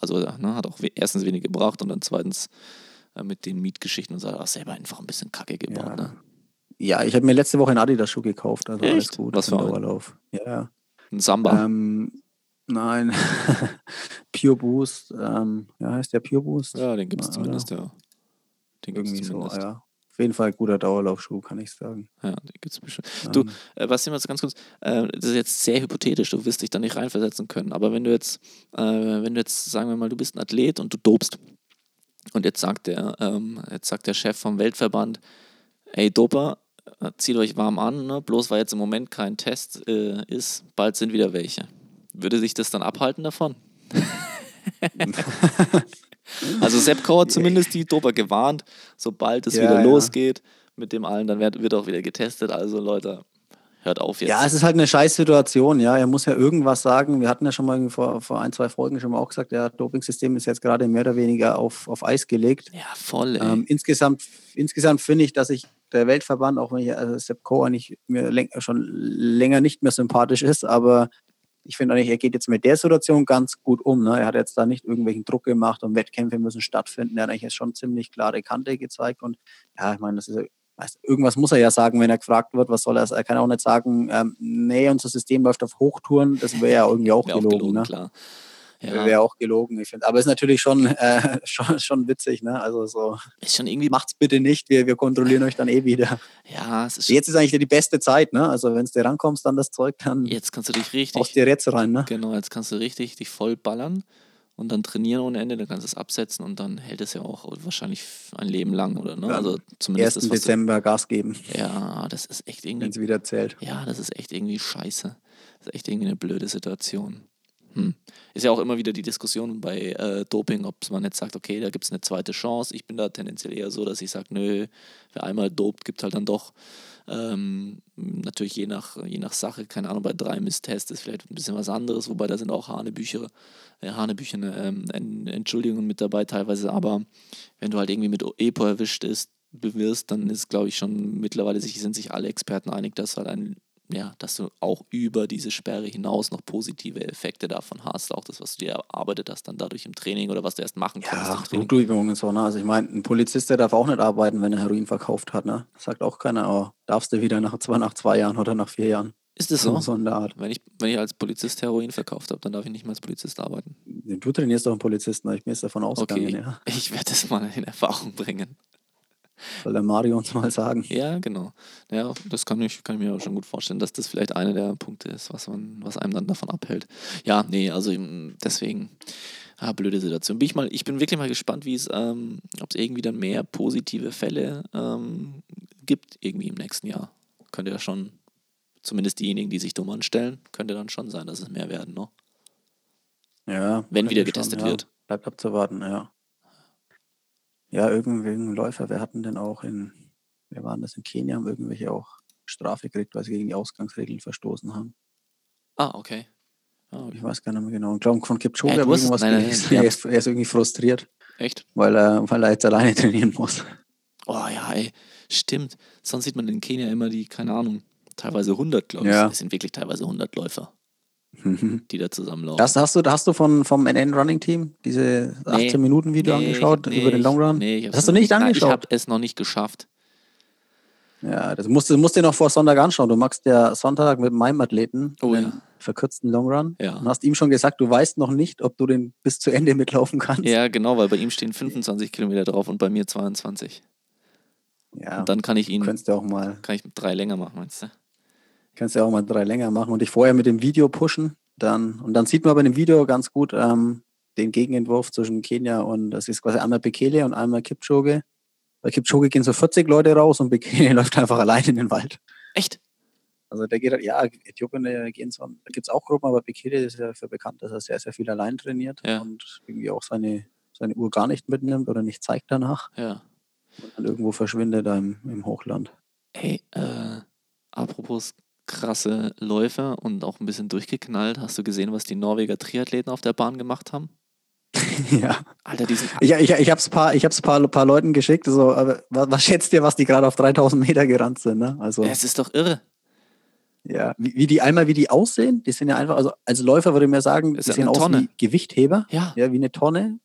Speaker 1: also ne, hat auch erstens wenig gebracht und dann zweitens äh, mit den Mietgeschichten und so hat auch selber einfach ein bisschen Kacke gebaut.
Speaker 3: Ja.
Speaker 1: Ne?
Speaker 3: Ja, ich habe mir letzte Woche einen Adidas-Schuh gekauft, also alles
Speaker 1: Echt?
Speaker 3: gut.
Speaker 1: Was
Speaker 3: für
Speaker 1: einen?
Speaker 3: Dauerlauf. Ja.
Speaker 1: Ein Samba.
Speaker 3: Ähm, nein, Pure Boost, ähm, ja, heißt der Pure Boost?
Speaker 1: ja, den gibt es zumindest, ja. Den gibt es
Speaker 3: Irgendwie so,
Speaker 1: zumindest.
Speaker 3: ja. Auf jeden Fall guter Dauerlaufschuh, kann ich sagen.
Speaker 1: Ja, den gibt es bestimmt. Du,
Speaker 3: Ähm,
Speaker 1: Äh, Bastian, mal so ganz kurz, äh, das ist jetzt sehr hypothetisch, du wirst dich da nicht reinversetzen können, aber wenn du jetzt, äh, wenn du jetzt, sagen wir mal, du bist ein Athlet und du dopst Und jetzt sagt der, ähm, jetzt sagt der Chef vom Weltverband, ey Doper, äh, zieht euch warm an, ne? bloß weil jetzt im Moment kein Test äh, ist, bald sind wieder welche. Würde sich das dann abhalten davon? also Sepp Kau hat zumindest die Doper gewarnt, sobald es
Speaker 3: Ja,
Speaker 1: wieder
Speaker 3: ja.
Speaker 1: losgeht mit dem allen, dann wird, wird auch wieder getestet. Also Leute, hört auf jetzt.
Speaker 3: Ja, es ist halt eine Scheißsituation, ja. Er muss ja irgendwas sagen. Wir hatten ja schon mal vor, vor ein, zwei Folgen schon mal auch gesagt, ja, Dopingsystem ist jetzt gerade mehr oder weniger auf, auf Eis gelegt.
Speaker 1: Ja, voll.
Speaker 3: Ähm, insgesamt insgesamt finde ich, dass ich der Weltverband, auch wenn ich also Sepp Coe eigentlich mir schon länger nicht mehr sympathisch ist, aber ich finde eigentlich, er geht jetzt mit der Situation ganz gut um. Ne? Er hat jetzt da nicht irgendwelchen Druck gemacht und Wettkämpfe müssen stattfinden. Er hat eigentlich jetzt schon ziemlich klare Kante gezeigt und ja, ich meine, das ist irgendwas muss er ja sagen, wenn er gefragt wird, was soll er? Er kann auch nicht sagen, ähm, nee, unser System läuft auf Hochtouren. Das wäre ja irgendwie auch
Speaker 1: Wäre auch
Speaker 3: gelogen.
Speaker 1: gelogen,
Speaker 3: ne?
Speaker 1: klar. Ja,
Speaker 3: Wäre auch gelogen, ich finde. Aber ist natürlich schon, äh, schon, schon witzig, ne? Also so,
Speaker 1: ist schon irgendwie,
Speaker 3: macht's bitte nicht, wir, wir kontrollieren euch dann eh wieder.
Speaker 1: ja, es ist
Speaker 3: Jetzt ist eigentlich die beste Zeit, ne? Also wenn du rankommst an das Zeug, dann
Speaker 1: jetzt kannst du dich richtig,
Speaker 3: haust dir jetzt rein, ne?
Speaker 1: genau, jetzt kannst du richtig dich voll ballern und dann trainieren ohne Ende, dann kannst du es absetzen und dann hält es ja auch wahrscheinlich ein Leben lang, oder? Ne?
Speaker 3: Ja,
Speaker 1: Also zumindest
Speaker 3: 1.
Speaker 1: das,
Speaker 3: Dezember Gas geben,
Speaker 1: Ja, das ist echt
Speaker 3: wenn
Speaker 1: irgendwie
Speaker 3: es wieder zählt.
Speaker 1: Ja, das ist echt irgendwie scheiße. Das ist echt irgendwie eine blöde Situation. Hm. Ist ja auch immer wieder die Diskussion bei äh, Doping, ob man jetzt sagt, okay, da gibt es eine zweite Chance. Ich bin da tendenziell eher so, dass ich sage, nö, wer einmal dopt, gibt halt dann doch. Ähm, natürlich je nach, je nach Sache, keine Ahnung, bei drei Misstests ist vielleicht ein bisschen was anderes, wobei da sind auch Hanebücher, äh, Hanebücher ähm, En- Entschuldigungen mit dabei teilweise, aber wenn du halt irgendwie mit EPO erwischt ist, bewirst, dann ist, glaube ich, schon mittlerweile sich, sind sich alle Experten einig, dass halt ein, ja, dass du auch über diese Sperre hinaus noch positive Effekte davon hast. Auch das, was du dir erarbeitet hast, dann dadurch im Training oder was du erst machen konntest
Speaker 3: Ja. Blutübungen und so, ne? Also ich meine, ein Polizist, der darf auch nicht arbeiten, wenn er Heroin verkauft hat, ne? Das sagt auch keiner, oh, darfst du wieder nach zwei, nach zwei Jahren oder nach vier Jahren.
Speaker 1: Ist das so?
Speaker 3: So in der Art.
Speaker 1: Wenn ich, wenn ich als Polizist Heroin verkauft habe, dann darf ich nicht mehr als Polizist arbeiten.
Speaker 3: Du trainierst doch einen Polizisten, ich bin jetzt davon ausgegangen,
Speaker 1: Okay,
Speaker 3: ja.
Speaker 1: ich werde das mal in Erfahrung bringen.
Speaker 3: Soll der Mario uns mal sagen.
Speaker 1: Ja, genau. Ja, das kann ich, kann ich mir auch schon gut vorstellen, dass das vielleicht einer der Punkte ist, was, man, was einem dann davon abhält. Ja, nee, also deswegen, ah, blöde Situation. Bin ich, mal, ich bin wirklich mal gespannt, wie es, ähm, ob es irgendwie dann mehr positive Fälle ähm, gibt, irgendwie im nächsten Jahr. Könnte ja schon, zumindest diejenigen, die sich dumm anstellen, könnte dann schon sein, dass es mehr werden, ne?
Speaker 3: Ja.
Speaker 1: Wenn wieder
Speaker 3: schon,
Speaker 1: getestet
Speaker 3: ja.
Speaker 1: wird.
Speaker 3: Bleibt abzuwarten, ja. Ja, irgendwie ein Läufer, wer hatten denn auch in, wer waren das in Kenia, haben irgendwelche auch Strafe gekriegt, weil sie gegen die Ausgangsregeln verstoßen haben.
Speaker 1: Ah, okay. Okay.
Speaker 3: Ich weiß gar nicht mehr genau. Ich glaube, von Kipchoge ich
Speaker 1: hast-
Speaker 3: irgendwas
Speaker 1: nein, nein, wir
Speaker 3: er, ist, er ist irgendwie frustriert,
Speaker 1: Echt?
Speaker 3: weil er, weil er jetzt alleine trainieren muss.
Speaker 1: Oh ja, ey, stimmt. Sonst sieht man in Kenia immer die, keine Ahnung, teilweise 100, glaube ich.
Speaker 3: Ja.
Speaker 1: Es sind wirklich teilweise 100 Läufer, die da zusammenlaufen.
Speaker 3: Das hast du, hast du von, vom NN Running Team diese 18 Minuten Video
Speaker 1: Nee,
Speaker 3: angeschaut
Speaker 1: nee,
Speaker 3: über den Long Run?
Speaker 1: Nee, ich
Speaker 3: das hast du nicht
Speaker 1: Nein,
Speaker 3: angeschaut?
Speaker 1: ich habe es noch nicht geschafft.
Speaker 3: Ja, das musst, du musst du dir noch vor Sonntag anschauen. Du machst ja Sonntag mit meinem Athleten
Speaker 1: Oh
Speaker 3: einen
Speaker 1: ja.
Speaker 3: verkürzten Long Run
Speaker 1: Ja.
Speaker 3: und hast ihm schon gesagt, du weißt noch nicht, ob du den bis zu Ende mitlaufen kannst.
Speaker 1: Ja, genau, weil bei ihm stehen 25 Kilometer drauf und bei mir 22.
Speaker 3: Ja,
Speaker 1: Und dann kann ich ihn,
Speaker 3: könntest du auch mal,
Speaker 1: kann ich drei länger machen, meinst du?
Speaker 3: Kannst du auch mal drei länger machen und dich vorher mit dem Video pushen. Dann, und dann sieht man aber in dem Video ganz gut ähm, den Gegenentwurf zwischen Kenia und das ist quasi einmal Bekele und einmal Kipchoge. Bei Kipchoge gehen so 40 Leute raus und Bekele läuft einfach allein in den Wald.
Speaker 1: Echt?
Speaker 3: Also der geht halt, ja, Äthiopien, da gehen zwar, da gibt es auch Gruppen, aber Bekele ist ja dafür bekannt, dass er sehr, sehr viel allein trainiert
Speaker 1: Ja.
Speaker 3: und irgendwie auch seine, seine Uhr gar nicht mitnimmt oder nicht zeigt danach
Speaker 1: Ja.
Speaker 3: und dann irgendwo verschwindet da im, im Hochland.
Speaker 1: Ey, äh, apropos krasse Läufer und auch ein bisschen durchgeknallt, hast du gesehen, was die Norweger Triathleten auf der Bahn gemacht haben?
Speaker 3: ja.
Speaker 1: Alter, die sind
Speaker 3: Ich, ich, ich habe es paar, ich hab's paar, paar Leuten geschickt, so, aber was, schätzt ihr, was die gerade auf 3000 Meter gerannt sind? Ne? Also,
Speaker 1: Es ist doch irre.
Speaker 3: ja, wie, wie die einmal, wie die aussehen, die sind ja einfach, also als Läufer würde ich mir sagen,
Speaker 1: Ist
Speaker 3: die sehen aus wie Gewichtheber,
Speaker 1: Ja.
Speaker 3: ja, wie eine Tonne.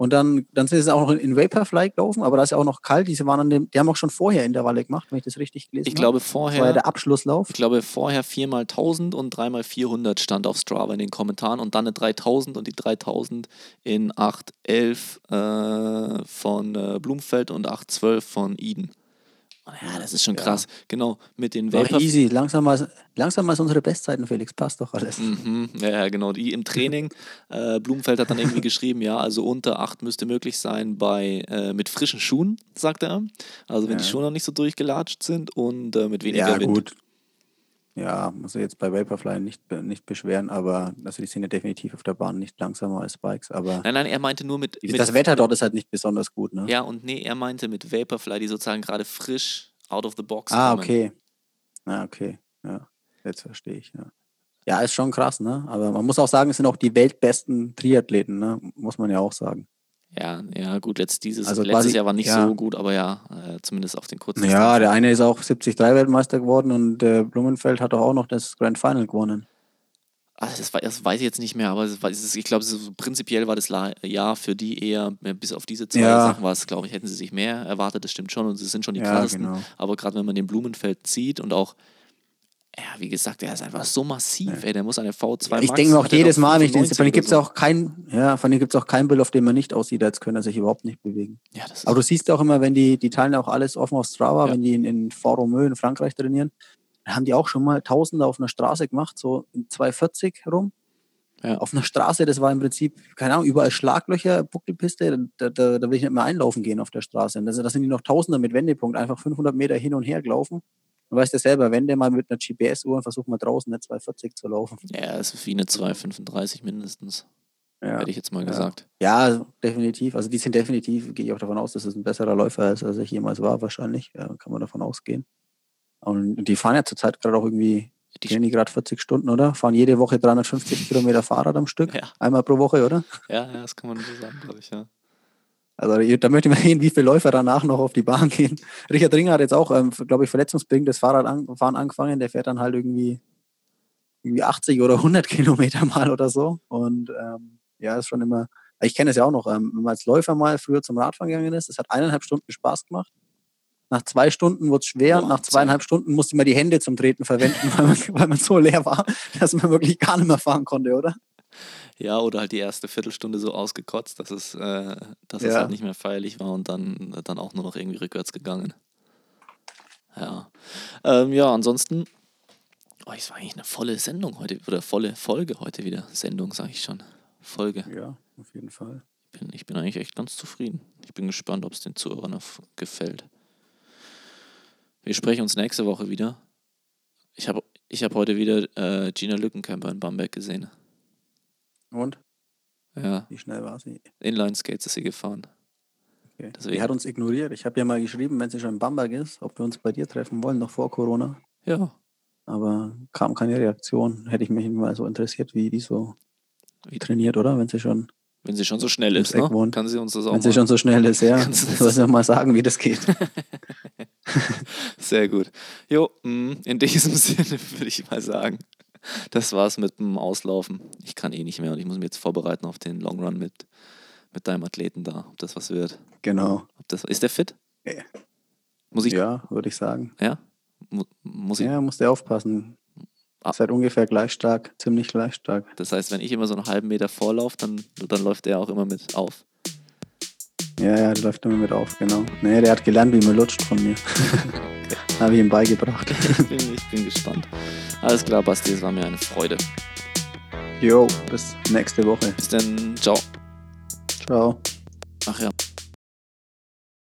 Speaker 3: Und dann, dann sind sie auch noch in, Vaporfly gelaufen, aber da ist ja auch noch kalt. Diese waren an dem, die haben auch schon vorher Intervalle gemacht, wenn ich das richtig gelesen
Speaker 1: Ich glaube
Speaker 3: habe. Das war ja
Speaker 1: vorher,
Speaker 3: der Abschlusslauf.
Speaker 1: ich glaube vorher 4 mal 1000 und 3 mal 400 stand auf Strava in den Kommentaren und dann eine 3000 und die 3000 in 811 äh, von äh, Blumfeld und 812 von Eden. Ja, das ist schon
Speaker 3: Ja.
Speaker 1: krass. Genau, mit den Vapor.
Speaker 3: easy. Langsam mal, langsam mal unsere Bestzeiten, Felix. Passt doch alles.
Speaker 1: Mhm, ja, ja, genau. Die im Training. Äh, Blumenfeld hat dann irgendwie geschrieben, ja, also unter 8 müsste möglich sein bei äh, mit frischen Schuhen, sagt er. Also wenn die
Speaker 3: Ja.
Speaker 1: Schuhe noch nicht so durchgelatscht sind und äh, mit weniger
Speaker 3: Ja,
Speaker 1: Wind.
Speaker 3: gut. Ja, muss ich jetzt bei Vaporfly nicht, nicht beschweren, aber also die sind ja definitiv auf der Bahn nicht langsamer als Bikes, aber
Speaker 1: Nein, nein, er meinte nur mit. mit
Speaker 3: das Wetter dort ist halt nicht besonders gut, ne?
Speaker 1: Ja, und nee, er meinte mit Vaporfly, die sozusagen gerade frisch out of the box
Speaker 3: ah,
Speaker 1: kommen.
Speaker 3: okay. Ah, okay. Ja, jetzt verstehe ich, ja. Ja, ist schon krass, ne? Aber man muss auch sagen, es sind auch die weltbesten Triathleten, ne? Muss man ja auch sagen.
Speaker 1: Ja, ja, gut, letzt, dieses,
Speaker 3: Also
Speaker 1: letztes
Speaker 3: quasi-
Speaker 1: Jahr war nicht
Speaker 3: ja.
Speaker 1: so gut, aber ja, äh, zumindest auf den kurzen
Speaker 3: Ja, der eine ist auch 73-Weltmeister geworden und der Blumenfeld hat doch auch noch das Grand Final gewonnen.
Speaker 1: Also das, das weiß ich jetzt nicht mehr, aber ist, ich glaube, so prinzipiell war das Jahr für die eher, äh, bis auf diese zwei
Speaker 3: Ja.
Speaker 1: Sachen war es, glaube ich, hätten sie sich mehr erwartet, das stimmt schon und sie sind schon die
Speaker 3: Ja,
Speaker 1: krassesten.
Speaker 3: genau.
Speaker 1: Aber gerade wenn man den Blumenfeld sieht und auch, ja, wie gesagt, der ist einfach so massiv, ey, der muss eine V2
Speaker 3: ich
Speaker 1: Max,
Speaker 3: denke auch
Speaker 1: er
Speaker 3: jedes Mal, wenn ich den,
Speaker 1: 95
Speaker 3: von dem gibt es auch kein, ja, von dem auch Bild, auf dem man nicht aussieht, als könnte er sich überhaupt nicht bewegen.
Speaker 1: Ja, das
Speaker 3: Aber du siehst auch immer, wenn die, die teilen auch alles offen auf Strava,
Speaker 1: Ja.
Speaker 3: wenn die in, in Fort Romeu in Frankreich trainieren, dann haben die auch schon mal Tausende auf einer Straße gemacht, so in 240 rum.
Speaker 1: Ja.
Speaker 3: Auf einer Straße, das war im Prinzip, keine Ahnung, überall Schlaglöcher, Buckelpiste, da, da, da will ich nicht mehr einlaufen gehen auf der Straße. Und da sind die noch Tausende mit Wendepunkt, einfach 500 Meter hin und her gelaufen. Du weißt ja selber, wende mal mit einer GPS-Uhr und versuch mal draußen eine 240 zu laufen.
Speaker 1: ja, es ist wie eine 235 mindestens,
Speaker 3: Ja.
Speaker 1: hätte ich jetzt mal
Speaker 3: Ja.
Speaker 1: gesagt.
Speaker 3: Ja, definitiv. Also die sind definitiv, gehe ich auch davon aus, dass es ein besserer Läufer ist, als er jemals war, wahrscheinlich. Ja, kann man davon ausgehen. Und die fahren ja zurzeit gerade auch irgendwie,
Speaker 1: Die-
Speaker 3: die die gerade 40 Stunden, oder? Fahren jede Woche 350 Kilometer Fahrrad am Stück.
Speaker 1: Ja.
Speaker 3: Einmal pro Woche, oder?
Speaker 1: Ja, ja, das kann man so sagen, glaube ich, ja.
Speaker 3: Also da möchte ich mal sehen, wie viele Läufer danach noch auf die Bahn gehen. Richard Ringer hat jetzt auch, ähm, glaube ich, verletzungsbedingt das Fahrradfahren angefangen. Der fährt dann halt irgendwie, irgendwie 80 oder 100 Kilometer mal oder so. Und ähm, ja, ist schon immer, ich kenne es ja auch noch, ähm, wenn man als Läufer mal früher zum Radfahren gegangen ist, das hat eineinhalb Stunden Spaß gemacht. Nach zwei Stunden wurde es schwer und nach zweieinhalb Stunden musste man die Hände zum Treten verwenden, weil man, weil man so leer war, dass man wirklich gar nicht mehr fahren konnte, oder?
Speaker 1: Ja, oder halt die erste Viertelstunde so ausgekotzt, dass es, äh, dass es
Speaker 3: Ja.
Speaker 1: halt nicht mehr feierlich war und dann, dann auch nur noch irgendwie rückwärts gegangen. Ja. Ähm, ja, ansonsten, oh, es war eigentlich eine volle Sendung heute, oder volle Folge heute wieder. Sendung, sage ich schon. Folge.
Speaker 3: Ja, auf jeden Fall.
Speaker 1: Ich bin, ich bin eigentlich echt ganz zufrieden. Ich bin gespannt, ob es den Zuhörern gefällt. Wir sprechen uns nächste Woche wieder. Ich habe ich hab heute wieder äh, Gina Lückenkämper in Bamberg gesehen.
Speaker 3: Und?
Speaker 1: Ja,
Speaker 3: Wie schnell war sie?
Speaker 1: Inline-Skates ist sie gefahren.
Speaker 3: Okay.
Speaker 1: Deswegen-
Speaker 3: Die hat uns ignoriert. Ich habe ja mal geschrieben, wenn sie schon in Bamberg ist, ob wir uns bei dir treffen wollen, noch vor Corona.
Speaker 1: Ja,
Speaker 3: Aber kam keine Reaktion. Hätte ich mich mal so interessiert, wie die so
Speaker 1: Wie-
Speaker 3: trainiert, oder? Wenn sie schon,
Speaker 1: wenn sie schon so schnell ist, ne?
Speaker 3: Wohnt.
Speaker 1: kann sie uns das auch
Speaker 3: wenn sie
Speaker 1: mal.
Speaker 3: schon so schnell ist, ja.
Speaker 1: Kannst du das-
Speaker 3: Soll sie mal sagen, wie das geht.
Speaker 1: Sehr gut. Jo, mh, in diesem Sinne würde ich mal sagen, das war's mit dem Auslaufen. Ich kann eh nicht mehr und ich muss mich jetzt vorbereiten auf den Long Run mit, mit deinem Athleten da, ob das was wird.
Speaker 3: genau.
Speaker 1: Ob das, ist der fit?
Speaker 3: Ja.
Speaker 1: Muss ich,
Speaker 3: Ja, würde ich sagen.
Speaker 1: ja? Mu- Muss ich,
Speaker 3: Ja, musst du aufpassen.
Speaker 1: Ah.
Speaker 3: Seid ungefähr gleich stark, ziemlich gleich stark.
Speaker 1: Das heißt, wenn ich immer so einen halben Meter vorlaufe, dann, dann läuft er auch immer mit auf.
Speaker 3: Ja, ja, der läuft immer mit auf, genau. Nee, der hat gelernt, wie man lutscht von mir. Habe ich ihm beigebracht.
Speaker 1: Ich bin, ich bin gespannt. Alles klar, Basti, es war mir eine Freude.
Speaker 3: Jo, bis nächste Woche.
Speaker 1: Bis dann, ciao.
Speaker 3: Ciao.
Speaker 1: Ach ja,